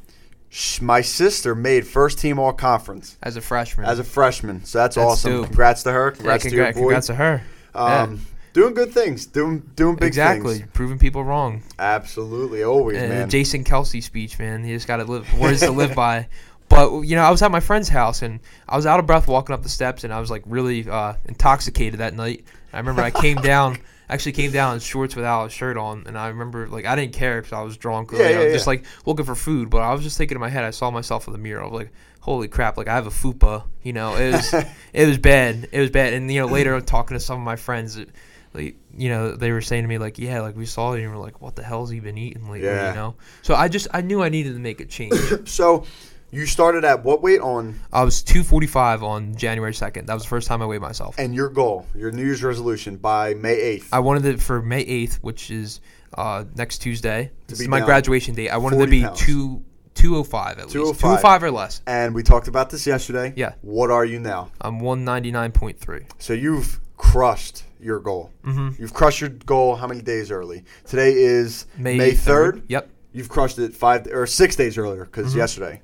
sh- my sister made first team all conference As a freshman. as a freshman, so that's, That's awesome. dope. Congrats to her. yeah, Congrats to your boy. congrats to her. um, Doing good things. Doing doing big things. exactly. things. Proving people wrong. Absolutely, always, Uh, man. Jason Kelce speech, man. You just got to live words to live [laughs] by. But you know, I was at my friend's house and I was out of breath walking up the steps, and I was like really uh, intoxicated that night. I remember I came [laughs] down, actually came down in shorts without a shirt on, and I remember like I didn't care because I was drunk. Or, Yeah, like, I yeah, just like looking for food, but I was just thinking in my head. I saw myself in the mirror. I was like, "Holy crap! Like I have a fupa." You know, it was [laughs] it was bad. It was bad. And you know, later talking to some of my friends. It, like you know they were saying to me like yeah like we saw you and we're like what the hell's he been eating lately Yeah. you know so I just I knew I needed to make a change [coughs] so, you started at what weight on? I was 245 on January 2nd. That was the first time I weighed myself. And your goal, your New Year's resolution by May eighth. I wanted it for May 8th, which is uh, next Tuesday. This is my graduation date. I wanted to be pounds. two, 205 at least. 205. 205 or less. And we talked about this yesterday. Yeah. What are you now? I'm 199.3. So you've crushed your goal. Mm-hmm. You've crushed your goal how many days early? Today is May, May 3rd. Yep. You've crushed it five or six days earlier because Mhm. yesterday.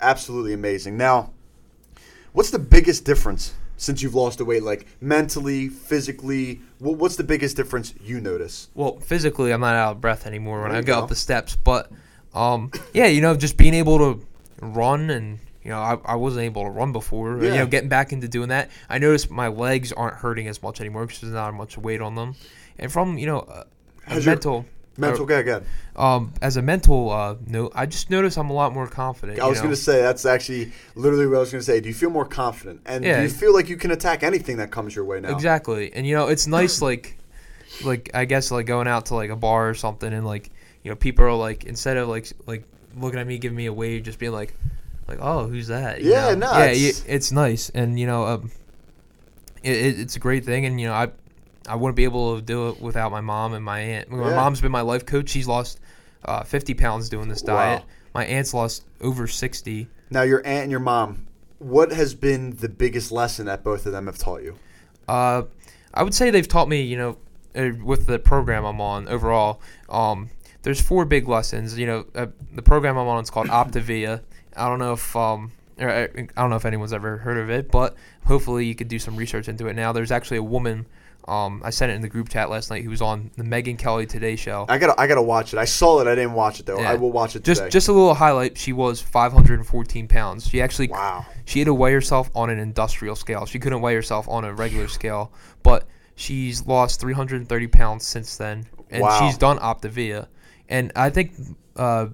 Absolutely amazing. Now, what's the biggest difference since you've lost the weight? Like mentally, physically, what's the biggest difference you notice? Well, physically, I'm not out of breath anymore when There I go go. up the steps. But, um, yeah, you know, just being able to run and, you know, I, I wasn't able to run before. You know, getting back into doing that. I noticed my legs aren't hurting as much anymore because there's not much weight on them. And from, you know, a, a Has your- mental. Go ahead. Um, as a mental uh, note, I just noticed I'm a lot more confident. I was going to say that's actually literally what I was going to say. Do you feel more confident, and Yeah. do you feel like you can attack anything that comes your way now? Exactly, and you know it's nice [clears throat] like, like I guess like going out to like a bar or something, and like you know people are like instead of like like looking at me giving me a wave, just being like, like oh who's that? You Yeah, know? no, yeah, it's- it's, it's nice, and you know um, it, it, it's a great thing, and you know I I wouldn't be able to do it without my mom and my aunt. My Yeah. mom's been my life coach. She's lost uh, 50 pounds doing this Wow. diet. My aunt's lost over 60. Now, your aunt and your mom, what has been the biggest lesson that both of them have taught you? Uh, I would say they've taught me, you know, uh, with the program I'm on overall. Um, there's four big lessons. You know, uh, the program I'm on is called Optavia. I don't know if um, uh, I don't know if anyone's ever heard of it, but hopefully you could do some research into it now. There's actually a woman. Um, I sent it in the group chat last night. He was on the Megyn Kelly Today Show. I gotta, I gotta watch it. I saw it. I didn't watch it though. Yeah. I will watch it Just, today. just a little highlight. She was 514 pounds. She actually wow. she had to weigh herself on an industrial scale. She couldn't weigh herself on a regular scale, but she's lost 330 pounds since then, and Wow. she's done Optavia. And I think uh,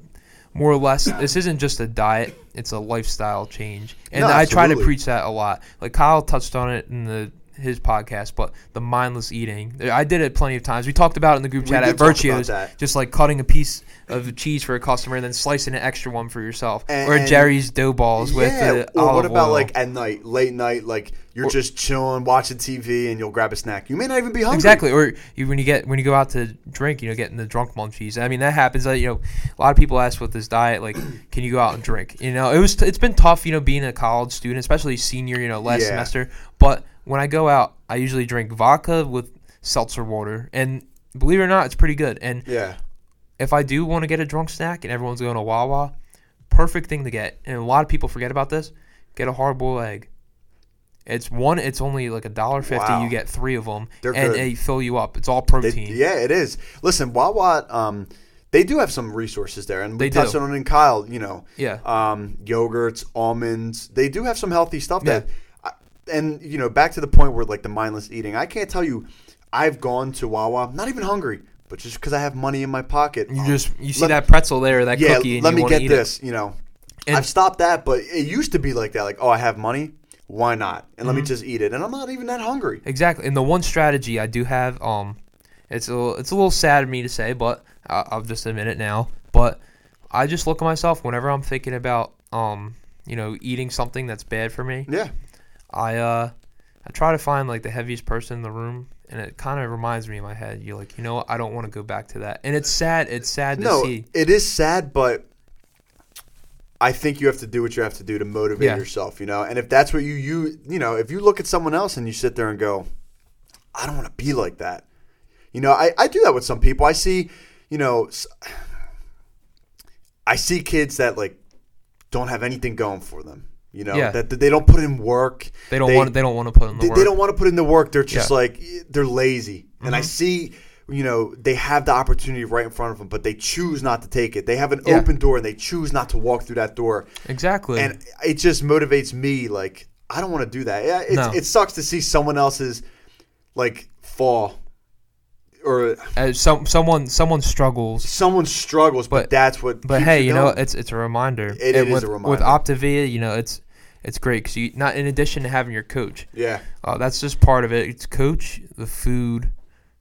more or less, this isn't just a diet; it's a lifestyle change. And No, I try to preach that a lot. Like Kyle touched on it in the his podcast, but the mindless eating. I did it plenty of times. We talked about it in the group We chat at Virtuos, just like cutting a piece of cheese for a customer and then slicing an extra one for yourself, And- or Jerry's dough balls with yeah, the or what about oil. like at night, late night, like you're Or- just chilling, watching TV, and you'll grab a snack. You may not even be hungry. Exactly, or you, when you get when you go out to drink, you know, getting the drunk munchies. I mean, that happens. Uh, you know, a lot of people ask with this diet, like, [clears throat] can you go out and drink? You know, it was it's been tough, you know, being a college student, especially senior, you know, last Yeah. semester. But when I go out, I usually drink vodka with seltzer water, and believe it or not, it's pretty good. And Yeah. if I do want to get a drunk snack, and everyone's going to Wawa, perfect thing to get. And a lot of people forget about this. Get a hard boiled egg. It's one. It's only like a dollar fifty. Wow. You get three of them, They're and good. they fill you up. It's all They- protein. yeah, it is. Listen, Wawa, um, they do have some resources there, and we They touched do. on it in Kyle. You know, Yeah. um, yogurts, almonds. They do have some healthy stuff. Yeah. That, and you know, back to the point where like the mindless eating. I can't tell you, I've gone to Wawa, not even hungry, but just because I have money in my pocket. You um, just you see let- that pretzel there, that yeah, cookie, and let you me get eat this. You know, And- I've stopped that, but it used to be like that. Like, oh, I have money, why not? And let Mm-hmm. me just eat it, and I'm not even that hungry. Exactly. And the one strategy I do have, um, it's a little, it's a little sad of me to say, but I, I'll just admit it now. But I just look at myself whenever I'm thinking about, um, you know, eating something that's bad for me. Yeah, I uh, I try to find like the heaviest person in the room. And it kind of reminds me in my head. You're like, you know what? I don't want to go back to that. And it's sad. It's sad to no, see. it is sad, but I think you have to do what you have to do to motivate Yeah. yourself. You know, and if that's what you you you know, if you look at someone else and you sit there and go, I don't want to be like that. You know, I, I do that with some people. I see, you know, I see kids that like don't have anything going for them. You know, Yeah. that, that they don't put in work. They don't They- want. They don't want to put in the they, work. they don't want to put in the work. They're just Yeah. like they're lazy. And I mm-hmm. see, you know, they have the opportunity right in front of them, but they choose not to take it. They have an Yeah. open door and they choose not to walk through that door. exactly. And it just motivates me. Like I don't want to do that. Yeah, it's, No. it sucks to see someone else's like fall or As some someone someone struggles someone struggles, but, But- that's what. But hey, you know, it's it's a reminder. It- it And is with, a With. Optavia, you know, it's it's great because you not in addition to having your coach, yeah, uh, that's just part of it. It's coach, the food,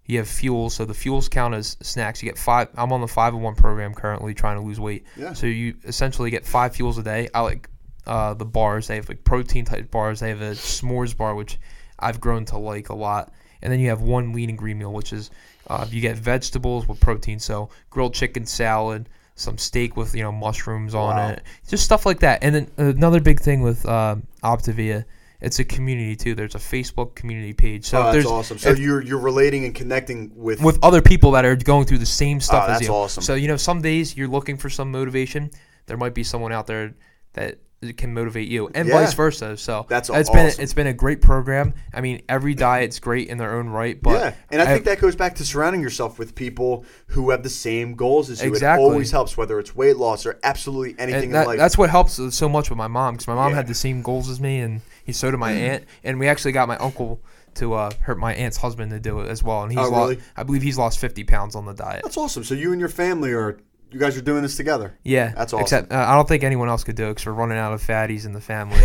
you have fuel. So the fuels count as snacks. You get five. I'm on the five and one program currently, trying to lose weight. Yeah. So you essentially get five fuels a day. I like uh, the bars. They have like protein type bars. They have a s'mores bar, which I've grown to like a lot. And then you have one lean and green meal, which is uh, you get vegetables with protein. So grilled chicken salad, some steak with you know mushrooms on Wow. it, just stuff like that. And then another big thing with uh, Optavia, it's a community too. There's a Facebook community page. So oh, that's there's awesome. So if- you're you're relating and connecting with with other people that are going through the same stuff Oh, as that's awesome. So you know, some days you're looking for some motivation. There might be someone out there that can motivate you, and Yeah. vice versa. So That's it's awesome. been it's been a great program. I mean, every diet's great in their own right, but yeah, and I, I- think that goes back to surrounding yourself with people who have the same goals as you. Exactly. It always helps, whether it's weight loss or absolutely anything that, in life. that's what helps so much with my mom because my mom Yeah. had the same goals as me, and he so did my aunt, and we actually got my uncle to uh, hurt my aunt's husband to do it as well, and he's Oh, lost. I believe he's lost fifty pounds on the diet. That's awesome. So you and your family are you guys are doing this together. Yeah, That's awesome. Except uh, I don't think anyone else could do it because we're running out of fatties in the family.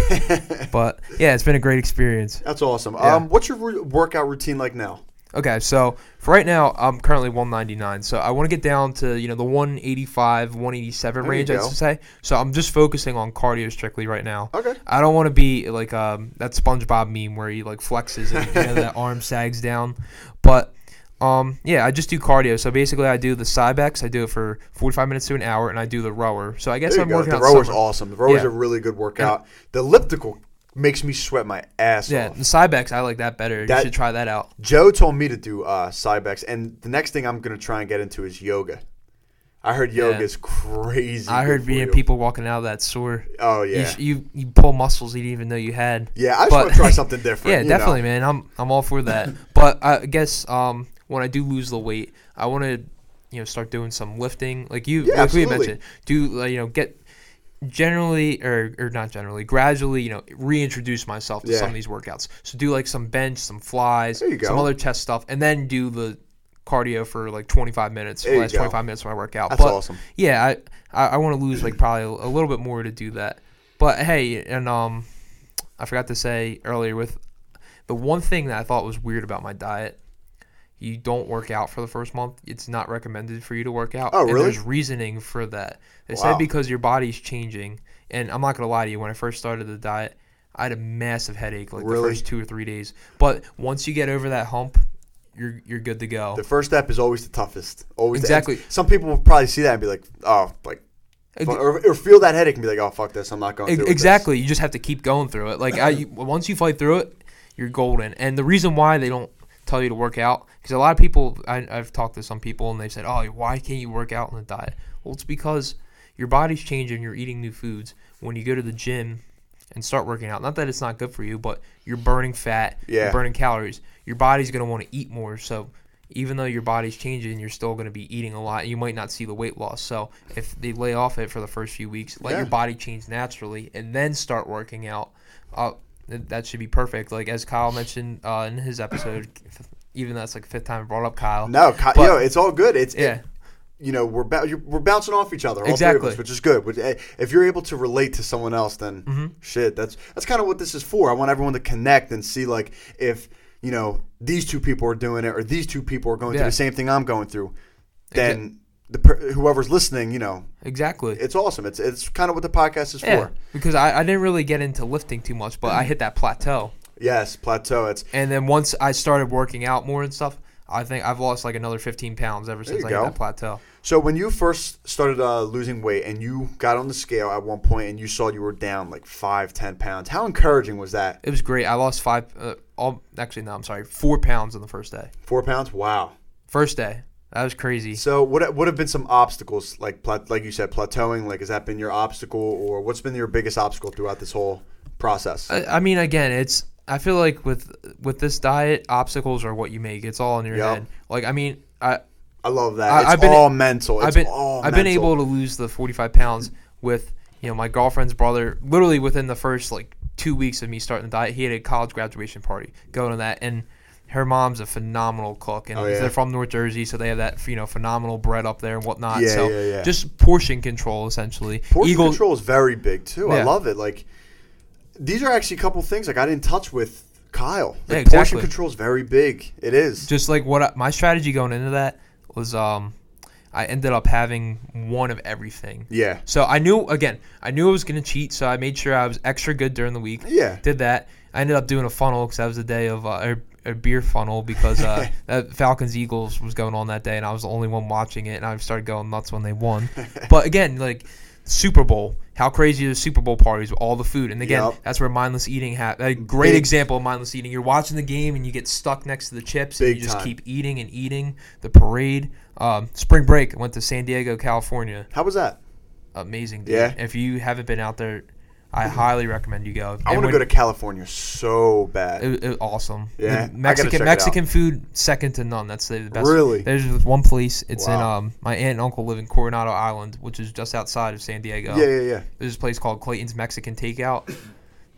[laughs] but yeah, it's been a great experience. That's awesome. Yeah. Um, what's your ru- workout routine like now? Okay, so for right now, I'm currently 199. So I want to get down to you know the 185, 187 There range. I'd go. say. So I'm just focusing on cardio strictly right now. Okay. I don't want to be like um, that SpongeBob meme where he like flexes and you know, that [laughs] arm sags down. But um, yeah, I just do cardio. So basically, I do the Cybex. I do it for 45 minutes to an hour, and I do the rower. So I guess I'm go. working The out. rower's somewhere. awesome. The rower's Yeah. a really good workout. The elliptical makes me sweat my ass Yeah, off. the Cybex, I like that better. That- you should try that out. Joe told me to do uh, Cybex, and the next thing I'm going to try and get into is yoga. I heard yoga Yeah. is crazy. I heard being people walking out of that sore. Oh You, yeah, sh- you you pull muscles you didn't even know you had. yeah. I just but- want to try [laughs] something different. Yeah, you know. definitely, man. I'm I'm all for that. [laughs] but I guess um when I do lose the weight, I want to you know start doing some lifting, like you Yeah, like we mentioned. Do uh, you know get generally or, or not generally gradually you know reintroduce myself to Yeah. some of these workouts so do like some bench some flies some other chest stuff and then do the cardio for like 25 minutes There last 25 minutes of my workout That's but awesome. yeah i i, I want to lose like probably a, a little bit more to do that but hey and um i forgot to say earlier with the one thing that i thought was weird about my diet you don't work out for the first month. It's not recommended for you to work out. Oh, And really? there's reasoning for that. They Wow. said because your body's changing. And I'm not gonna lie to you. When I first started the diet, I had a massive headache like Really? the first two or three days. But once you get over that hump, you're you're good to go. The first step is always the toughest. Always the- Exactly. some people will probably see that and be like, "Oh, like," or, or feel that headache and be like, "Oh, fuck this, I'm not going." Through with this." exactly. You just have to keep going through it. Like I, once you fight through it, you're golden. And the reason why they don't tell you to work out because a lot of people I, I've talked to some people and they've said, "Oh, why can't you work out on the diet?" Well, it's because your body's changing. You're eating new foods. When you go to the gym and start working out, not that it's not good for you, but you're burning fat. Yeah. You're burning calories. Your body's gonna want to eat more. So. Even though your body's changing, you're still going to be eating a lot. You might not see the weight loss. So if they lay off it for the first few weeks, let Yeah. your body change naturally, and then start working out. Uh, that should be perfect. Like as Kyle mentioned uh, in his episode, [clears throat] even though that's like fifth time I brought up Kyle. No, Ki- But- yo, it's all good. It's it- Yeah, you know we're you're, we're bouncing off each other, all three Exactly. of us, which is good. Eh, If you're able to relate to someone else, then Mm-hmm. shit, that's that's kind of what this is for. I want everyone to connect and see like if you know these two people are doing it or these two people are going Yeah. through the same thing I'm going through. Then the per- whoever's listening, you know, exactly. it's awesome. It's it's kind of what the podcast is yeah, for. because I, I didn't really get into lifting too much, but I hit that plateau. Yes, plateau. It's And then once I started working out more and stuff, I think I've lost like another 15 pounds ever since I go. hit that plateau. So when you first started uh, losing weight and you got on the scale at one point and you saw you were down like five, ten pounds, how encouraging was that? It was great. I lost five, uh, all actually no, I'm sorry, four pounds on the first day. Four pounds? Wow. First day, that was crazy. So what would have been some obstacles like like you said plateauing? Like has that been your obstacle or what's been your biggest obstacle throughout this whole process? I, I mean, again, it's. I feel like with with this diet, obstacles are what you make. It's all in your Yup. head. Like, I mean, I I love that. I- it's I've been- all mental. It's I've been all I've been able to lose the 45 pounds with you know my girlfriend's brother. Literally within the first like two weeks of me starting the diet, he had a college graduation party. Going to that, and her mom's a phenomenal cook, and Oh, yeah? they're from North Jersey, so they have that you know phenomenal bread up there and whatnot. Yeah, so yeah, yeah. just portion control essentially. Portion Eagle, control is very big too. I love it. Like these are actually a couple things like I didn't touch with Kyle. Yeah, Like, Portion control is very big. It is. just like what I, my strategy going into that was, um, I ended up having one of everything. yeah. So I knew again, I knew I was gonna cheat, so I made sure I was extra good during the week. Yeah. Did that. I ended up doing a funnel because that was the day of uh, a, a beer funnel because uh, [laughs] that Falcons Eagles was going on that day, and I was the only one watching it, and I started going nuts when they won. but again, like Super Bowl, how crazy are the Super Bowl parties with all the food? And again, Yup. that's where mindless eating happened. A great Big- example of mindless eating. You're watching the game and you get stuck next to the chips, and you just time. keep eating and eating. The parade, um, spring break, I went to San Diego, California How was that? amazing. Dude. Yeah? If you haven't been out there, I highly recommend you go. I want to go to California so bad. It, it, awesome. Yeah, The Mexican Mexican food second to none. That's the, the best. Really? There's one place. It's in um my aunt and uncle live in Coronado Island, which is just outside of San Diego. yeah, yeah, yeah. There's this place called Clayton's Mexican Takeout.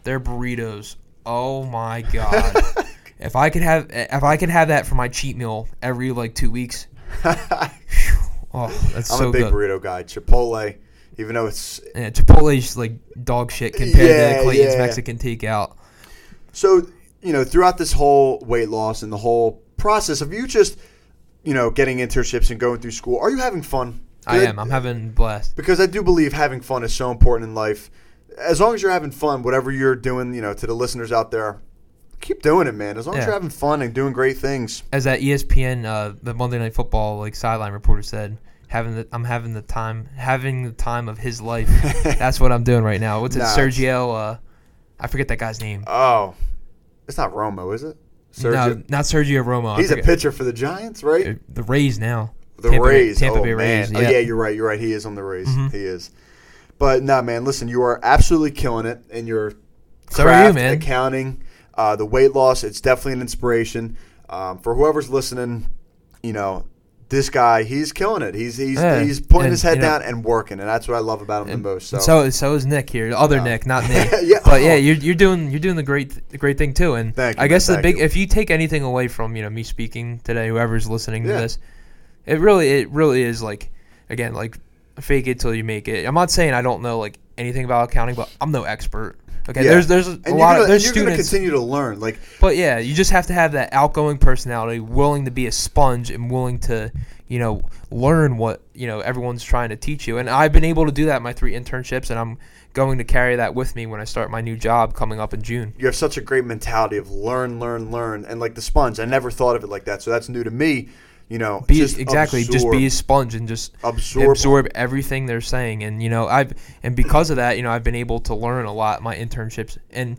Their burritos. Oh my god. [laughs] if I could have if I could have that for my cheat meal every like two weeks. [laughs] Oh, that's I'm so a big good. burrito guy. Chipotle, even though it's Yeah, Chipotle's like dog shit compared Yeah, to Clayton's yeah. Mexican Takeout. so you know throughout this whole weight loss and the whole process of you just you know getting internships and going through school. Are you having fun? I am. I'm having blast. because I do believe having fun is so important in life. As long as you're having fun, whatever you're doing, you know, to the listeners out there, keep doing it, man. As long as you're having fun and doing great things. As that ESPN, uh, the Monday Night Football like sideline reporter said, having the I'm having the time, having the time of his life. [laughs] That's what I'm doing right now. What's it, Sergio? Uh, I forget that guy's name. Oh, it's not Romo, is it? No, not Sergio Romo. He's a pitcher for the Giants, right? Uh, The Rays now. The Tampa Bay- Rays. Tampa oh, Bay man. Rays, Oh, yeah. yeah, you're right. You're right. He is on the Rays. Mhm. He is. But no, man. Listen, you are absolutely killing it in your So you, craft, man. accounting, uh, the weight loss. It's definitely an inspiration um, for whoever's listening. You know, this guy, he's killing it. He's he's Yeah, he's putting and, his head you know- down and working, and that's what I love about him And the most. So, So so is Nick here, the other Yeah. Nick, not [laughs] Nick. Yeah, But yeah, oh. you're, you're doing you're doing the great the great thing too. And Thank you, I guess man, the big you. if you take anything away from you know me speaking today, whoever's listening Yeah. to this, it really it really is like again like fake it till you make it. I'm not saying I don't know like anything about accounting, but I'm no expert. Okay, Yeah. there's there's a and lot gonna, of there's and you're gonna continue to learn. Like but yeah, you just have to have that outgoing personality, willing to be a sponge and willing to you know learn what you know everyone's trying to teach you. And I've been able to do that in my three internships, and I'm going to carry that with me when I start my new job coming up in June. you have such a great mentality of learn, learn, learn, and like the sponge. I never thought of it like that, so that's new to me. You know, Be just exactly just be a sponge and just absorb. absorb everything they're saying. And you know I've and because of that, you know I've been able to learn a lot my internships and.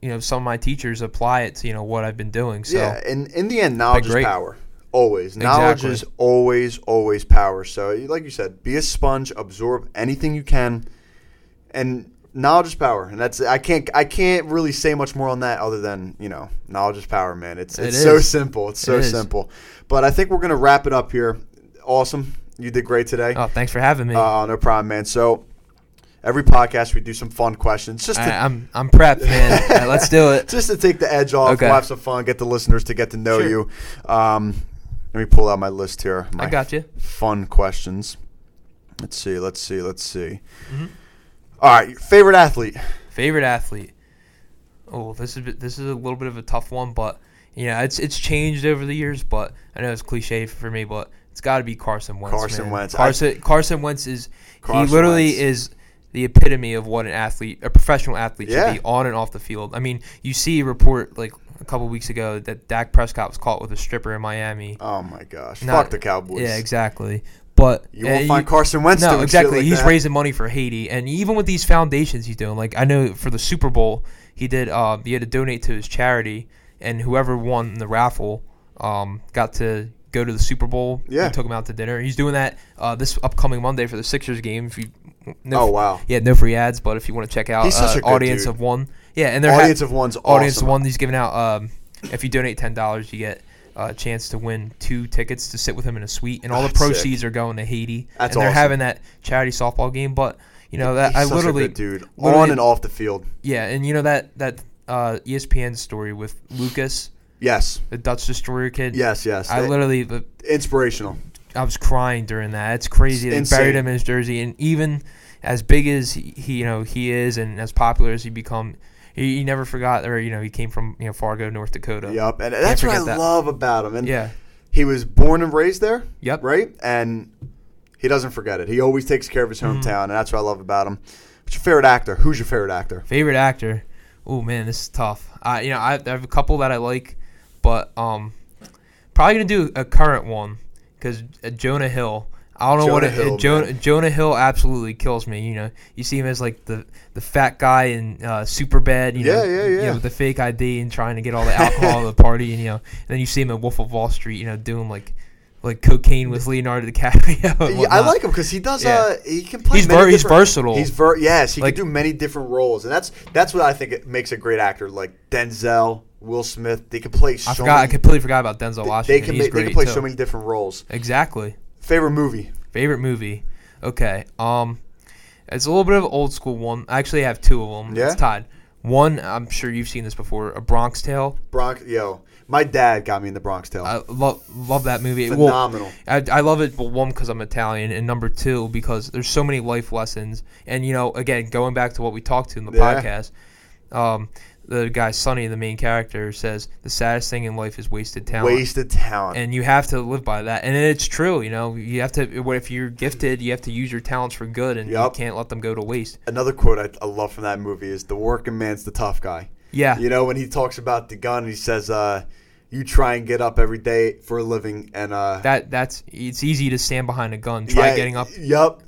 You know, some of my teachers apply it to you know what I've been doing. So yeah, and in the end, knowledge is power. Always, knowledge Exactly. is always, always power. So, like you said, be a sponge, absorb anything you can, and knowledge is power. And that's I can't I can't really say much more on that other than you know knowledge is power, man. It's It it's so simple. It's so It simple. But I think we're gonna wrap it up here. Awesome, you did great today. oh, thanks for having me. Uh, no problem, man. So every podcast we do some fun questions just to I'm I'm prepped, man. [laughs] Right, let's do it. just to take the edge off. Okay. We'll have some fun, get the listeners to get to know Sure. you. Um, let me pull out my list here. My I got you. fun questions. Let's see. Let's see. Let's see. Mhm. All right, your favorite athlete. Favorite athlete. Oh, this is a this is a little bit of a tough one, but yeah, it's it's changed over the years. But I know it's cliche for me, but it's got to be Carson Wentz. Carson man. Wentz. I- Carson Carson Wentz is Carson he literally Wentz. is the epitome of what an athlete, a professional athlete, Yeah. should be on and off the field. I mean, you see a report like a couple weeks ago that Dak Prescott was caught with a stripper in Miami. Oh my gosh! Not- Fuck the Cowboys. Yeah, exactly. But You uh, won't find Carson Wentz no, exactly. like he's that. raising money for Haiti, and even with these foundations he's doing, like I know for the Super Bowl, he did. Uh, he had to donate to his charity, and whoever won the raffle, um, got to go to the Super Bowl. Yeah. Took him out to dinner. He's doing that uh, this upcoming Monday for the Sixers game. If you, no, Oh wow! yeah, no free ads, but if you want to check out, He's such uh, a good audience dude. of one, yeah, and they're ha- Audience of one's audience awesome. of one. He's giving out. Um, if you donate ten dollars, you get a chance to win two tickets to sit with him in a suite, and all the That's sick. proceeds are going to Haiti. That's and they're awesome. having that charity softball game. But you know that He's I such a literally, good dude literally- on and off the field. yeah, and you know that that uh, ESPN story with Lucas, Yes, the Dutch destroyer kid. yes, yes. I They- literally, the- inspirational. I was crying during that. It's crazy. It's They insane. buried him in his jersey, and even as big as he, he, you know, he is, and as popular as he become, he, he never forgot, or you know, he came from you know Fargo, North Dakota. Yep, and that's what I that. love about him. And Yeah. he was born and raised there. Yep. Right, and he doesn't forget it. He always takes care of his hometown, and that's what I love about him. What's your favorite actor? Who's your favorite actor? Favorite actor? Oh man, this is tough. I you know I, I have a couple that I like, but um, probably gonna do a current one because uh, Jonah Hill. I don't know what Jonah it, Hill, Jonah. Jonah Hill absolutely kills me. You know, you see him as like the, the fat guy in uh, Superbad. You know, Yeah, yeah, you know, yeah. with the fake ID and trying to get all the alcohol at the party, and you know, and then you see him in Wolf of Wall Street. You know, doing like like cocaine with Leonardo DiCaprio. Yeah, I like him because he does. Yeah. Uh, he can play. He's many ver- he's versatile. He's ver- Yes, he Like- can do many different roles, and that's that's what I think it makes a great actor. Like Denzel, Will Smith, they can play. So I forgot. I completely forgot about Denzel Washington. they can they can play too. so many different roles. Exactly. Favorite movie? Favorite movie? Okay. Um, it's a little bit of an old school one. I actually have two of them. Yeah? It's tied. One, I'm sure you've seen this before. A Bronx Tale. Bronx. Yo, my dad got me in the Bronx Tale. I love love that movie. Well, Phenomenal. I, I love it. Well, one because I'm Italian, and number two because there's so many life lessons. And you know, again, going back to what we talked to in the Yeah. podcast, um, the guy Sonny, the main character, says the saddest thing in life is wasted talent. Wasted talent. and you have to live by that and it's true you know you have to what if you're gifted you have to use your talents for good and Yup. you can't let them go to waste Another quote I, I love from that movie is "The working man's the tough guy." yeah You know when he talks about the gun, he says, uh, "You try and get up every day for a living, and uh, that that's it's easy to stand behind a gun try yeah, getting up Yep.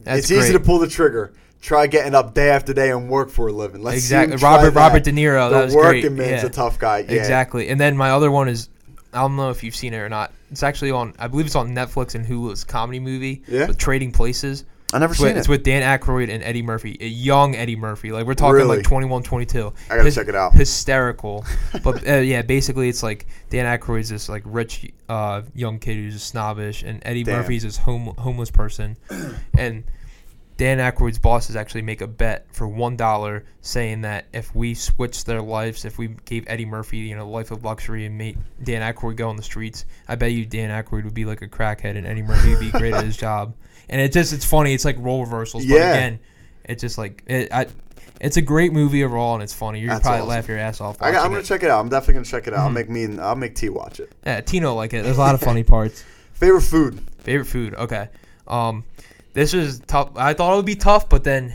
that's it's great. easy to pull the trigger. Try getting up day after day and work for a living. Let's exactly robert that. robert de niro The that was working great man's yeah. a tough guy. Yeah. exactly and then my other one is i don't know if you've seen it or not it's actually on i believe it's on netflix and hulu's comedy movie Yeah? with trading places I never It's with, seen it's with Dan Aykroyd and Eddie Murphy, a young Eddie Murphy. Like we're talking Really? like 21, 22. I gotta check it out. Hysterical, but [laughs] uh, yeah, basically it's like Dan Aykroyd's this like rich uh, young kid who's snobbish, and Eddie Damn. Murphy's this home, homeless person, [clears throat] and Dan Aykroyd's bosses actually make a bet for one dollar, saying that if we switched their lives, if we gave Eddie Murphy, you know, life of luxury, and made Dan Aykroyd go on the streets, I bet you Dan Aykroyd would be like a crackhead, and Eddie Murphy would be great at his [laughs] job. And it just, it's funny. It's like role reversals, but Yeah. again, it's just like it. I, it's a great movie overall, and it's funny. You're probably awesome. laugh your ass off. I I'm gonna it. check it out. I'm definitely gonna check it out. I'll Mhm. make me and I'll make T watch it. Yeah, Tino like it. There's a lot of funny parts. [laughs] Favorite food? Favorite food? Okay. Um, this is tough. I thought it would be tough, but then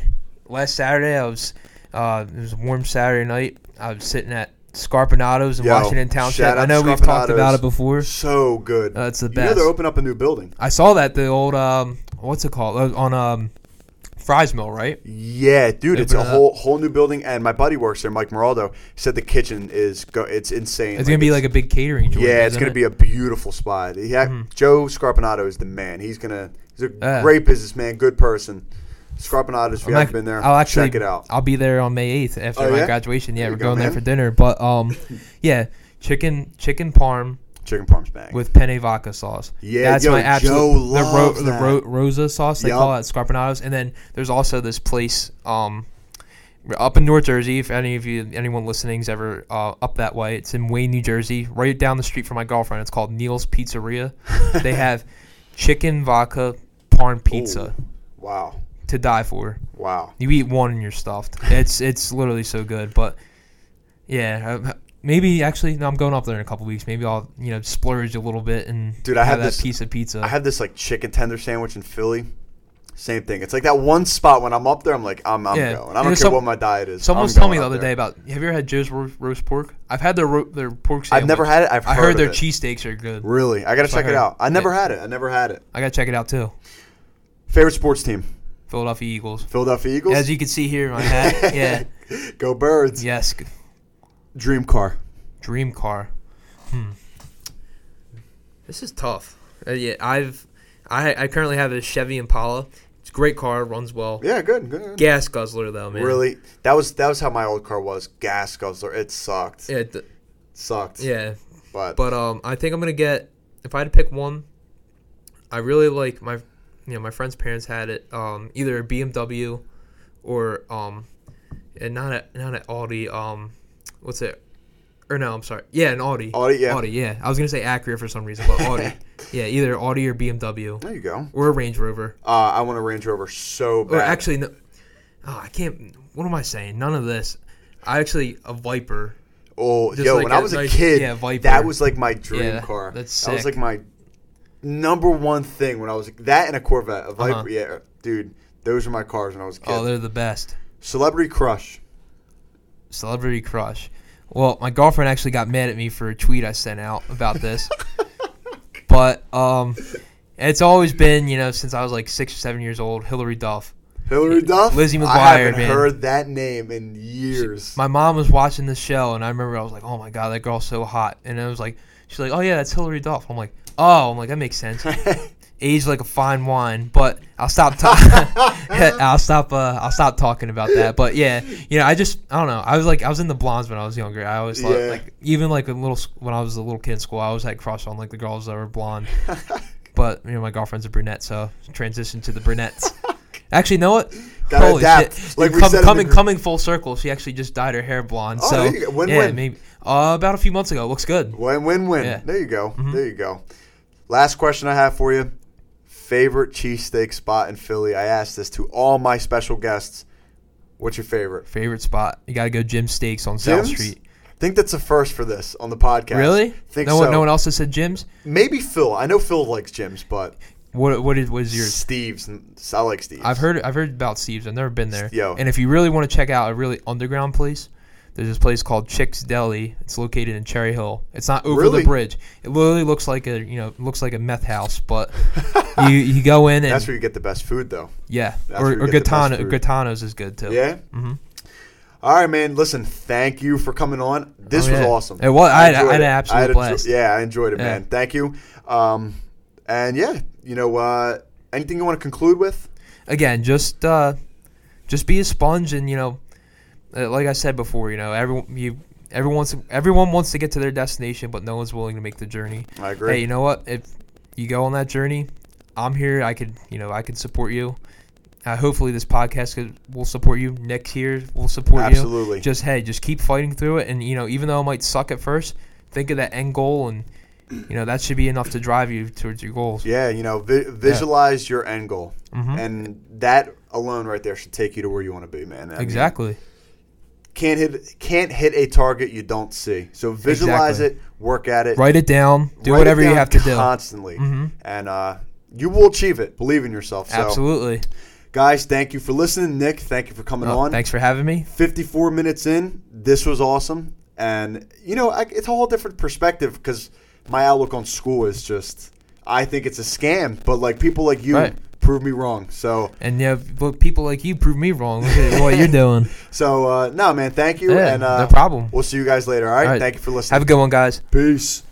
last Saturday I was, uh, it was a warm Saturday night. I was sitting at Scarpinato's in Yo, Washington Township. I know to we've talked about it before. So good. That's the You know best. they're opening up a new building. I saw that the old um, what's it called Uh, on um, Fries Mill, right? Yeah, dude, it's a up. whole whole new building, and my buddy works there, Mike Moraldo. Said the kitchen is go, it's insane. It's gonna be like a big catering joint. yeah, it's gonna it? be a beautiful spot. Had, Mhm. Joe Scarpinato is the man. He's gonna he's a Yeah. great businessman, good person. Scarpinato, if you haven't been there, I'll actually check it out. I'll be there on May eighth after Oh, my yeah? graduation. Yeah, There we're go, going there for dinner. But um, [laughs] yeah, chicken chicken parm Chicken parms bang. with penne vodka sauce. Yeah, that's yo, my absolute Joe the loves the ro- that. Rosa sauce they Yup. call it at Scarpinato's. And then there's also this place um up in North Jersey. If any of you anyone listening's ever uh, up that way, it's in Wayne, New Jersey, right down the street from my girlfriend. It's called Neil's Pizzeria. [laughs] they have chicken vodka parm pizza Ooh. wow, to die for. wow. You eat one and you're stuffed. It's it's literally so good. But yeah, maybe actually no, I'm going up there in a couple weeks. Maybe I'll you know splurge a little bit and Dude, I have had that this- piece of pizza. I had this like chicken tender sandwich in Philly. Same thing. It's like that one spot when I'm up there, I'm like, I'm, I'm Yeah. going. I don't care some- what my diet is. Someone was telling me the other there. day about. Have you ever had Joe's ro- roast pork? I've had their ro- their pork sandwich. I've never had it. I've I heard, heard of their cheesesteaks are good. Really, I gotta So I check it out. I never Yeah. had it. I never had it. I gotta check it out too. Favorite sports team? Philadelphia Eagles. Philadelphia Eagles. As you can see here in my hat. yeah. [laughs] Go Birds. Yes. Dream car. Dream car. Hmm. This is tough. Uh, yeah, I've I I currently have a Chevy Impala. It's a great car, runs well. Yeah, good, good. Gas guzzler though, man. Really, that was that was how my old car was. Gas guzzler. It sucked. Yeah. th- sucked. yeah. But, But um, I think I'm gonna get if I had to pick one. I really like my, you know, my friend's parents had it. Um, either a BMW, or um, and not a not an Audi. Um, what's it? Or no, I'm sorry. Yeah, an Audi. Audi, yeah. Audi. Yeah. I was gonna say Acura for some reason, but Audi. [laughs] yeah, either Audi or BMW there you go. or a Range Rover. Uh, I want a Range Rover so bad. Or actually, no. Oh, I can't. What am I saying? None of this. I actually a Viper. oh, just yo, like when I a was a nice- kid, yeah, that was like my dream Yeah, car. that's That was like my number one thing when I was that and a Corvette. A Viper, Uh-huh. yeah, dude. Those are my cars when I was a kid. Oh, they're the best. Celebrity crush. Celebrity crush. Well, my girlfriend actually got mad at me for a tweet I sent out about this. [laughs] but um, it's always been, you know, since I was like six or seven years old, Hilary Duff. Hilary Duff. Lizzie McGuire, I haven't man. heard that name in years. My mom was watching the show, and I remember I was like, "Oh my god, that girl's so hot!" And I was like, "She's like, oh yeah, that's Hilary Duff." I'm like, "Oh, I'm like that makes sense." [laughs] Aged like a fine wine, but I'll stop. Ta- [laughs] I'll stop. Uh, I'll stop talking about that. But yeah, you know, I just I don't know. I was like I was in the blondes when I was younger. I always thought Yeah. like even like a little when I was a little kid in school, I always had crush on like the girls that were blonde. [laughs] but you know, my girlfriend's a brunette, so transition to the brunettes. Actually, you know what? Gotta Holy adapt, shit! like we Come- said in the coming coming full circle, she actually just dyed her hair blonde. Oh, so there you go. Win, yeah, win. maybe uh, about a few months ago. Looks good. Win, win, win. Yeah. There you go. Mhm. There you go. Last question I have for you. Favorite cheesesteak spot in Philly? I asked this to all my special guests. What's your favorite? Favorite spot? You gotta go Jim Steaks on South Street. I think that's a first for this on the podcast. Really? Think no so. one, no one else has said Jim's. Maybe Phil. I know Phil likes Jim's, but What what is what is yours? Steve's. I like Steve's. I've heard I've heard about Steve's. I've never been there. Yo. And if you really want to check out a really underground place, there's this place called Chick's Deli. It's located in Cherry Hill. It's not over Really? the bridge. It literally looks like a you know looks like a meth house, but [laughs] you you go in and That's where you get the best food, though. yeah, that's or or get the best Gaetano, food. Gaetano's is good too. Yeah. Mm-hmm. All right, man. Listen, thank you for coming on. This Oh, was awesome. It was- I had- I had an absolute had a- blast. yeah, I enjoyed it, Yeah. man. Thank you. Um, and yeah, you know, uh, anything you want to conclude with? again, just uh, just be a sponge, and you know, like I said before, you know, everyone you everyone wants everyone wants to get to their destination, but no one's willing to make the journey. I agree. Hey, you know what? If you go on that journey, I'm here. I could, you know, I can support you. Uh, hopefully, this podcast could, will support you. Nick here will support Absolutely. you. Just hey, just keep fighting through it, and you know, even though it might suck at first, think of that end goal, and you know that should be enough to drive you towards your goals. Yeah, you know, vi- visualize your end goal, Mhm. and that alone right there should take you to where you want to be, man. I mean, exactly. Can't hit can't hit a target you don't see. So visualize Exactly. it, work at it, Write it down. Do whatever you have to do. constantly, Mhm. and uh, you will achieve it. Believe in yourself. So, Absolutely. guys, thank you for listening. Nick, thank you for coming Oh, on. thanks for having me. 54 minutes in, this was awesome. And, you know, I, it's a whole different perspective because my outlook on school is just, I think it's a scam. But, like, people like you Right. Prove me wrong. So, And yeah, but people like you prove me wrong. Look at what you're doing. [laughs] so uh, no, man, thank you. Yeah, and uh, no problem. We'll see you guys later. All right? All right. Thank you for listening. Have a good one, guys. Peace.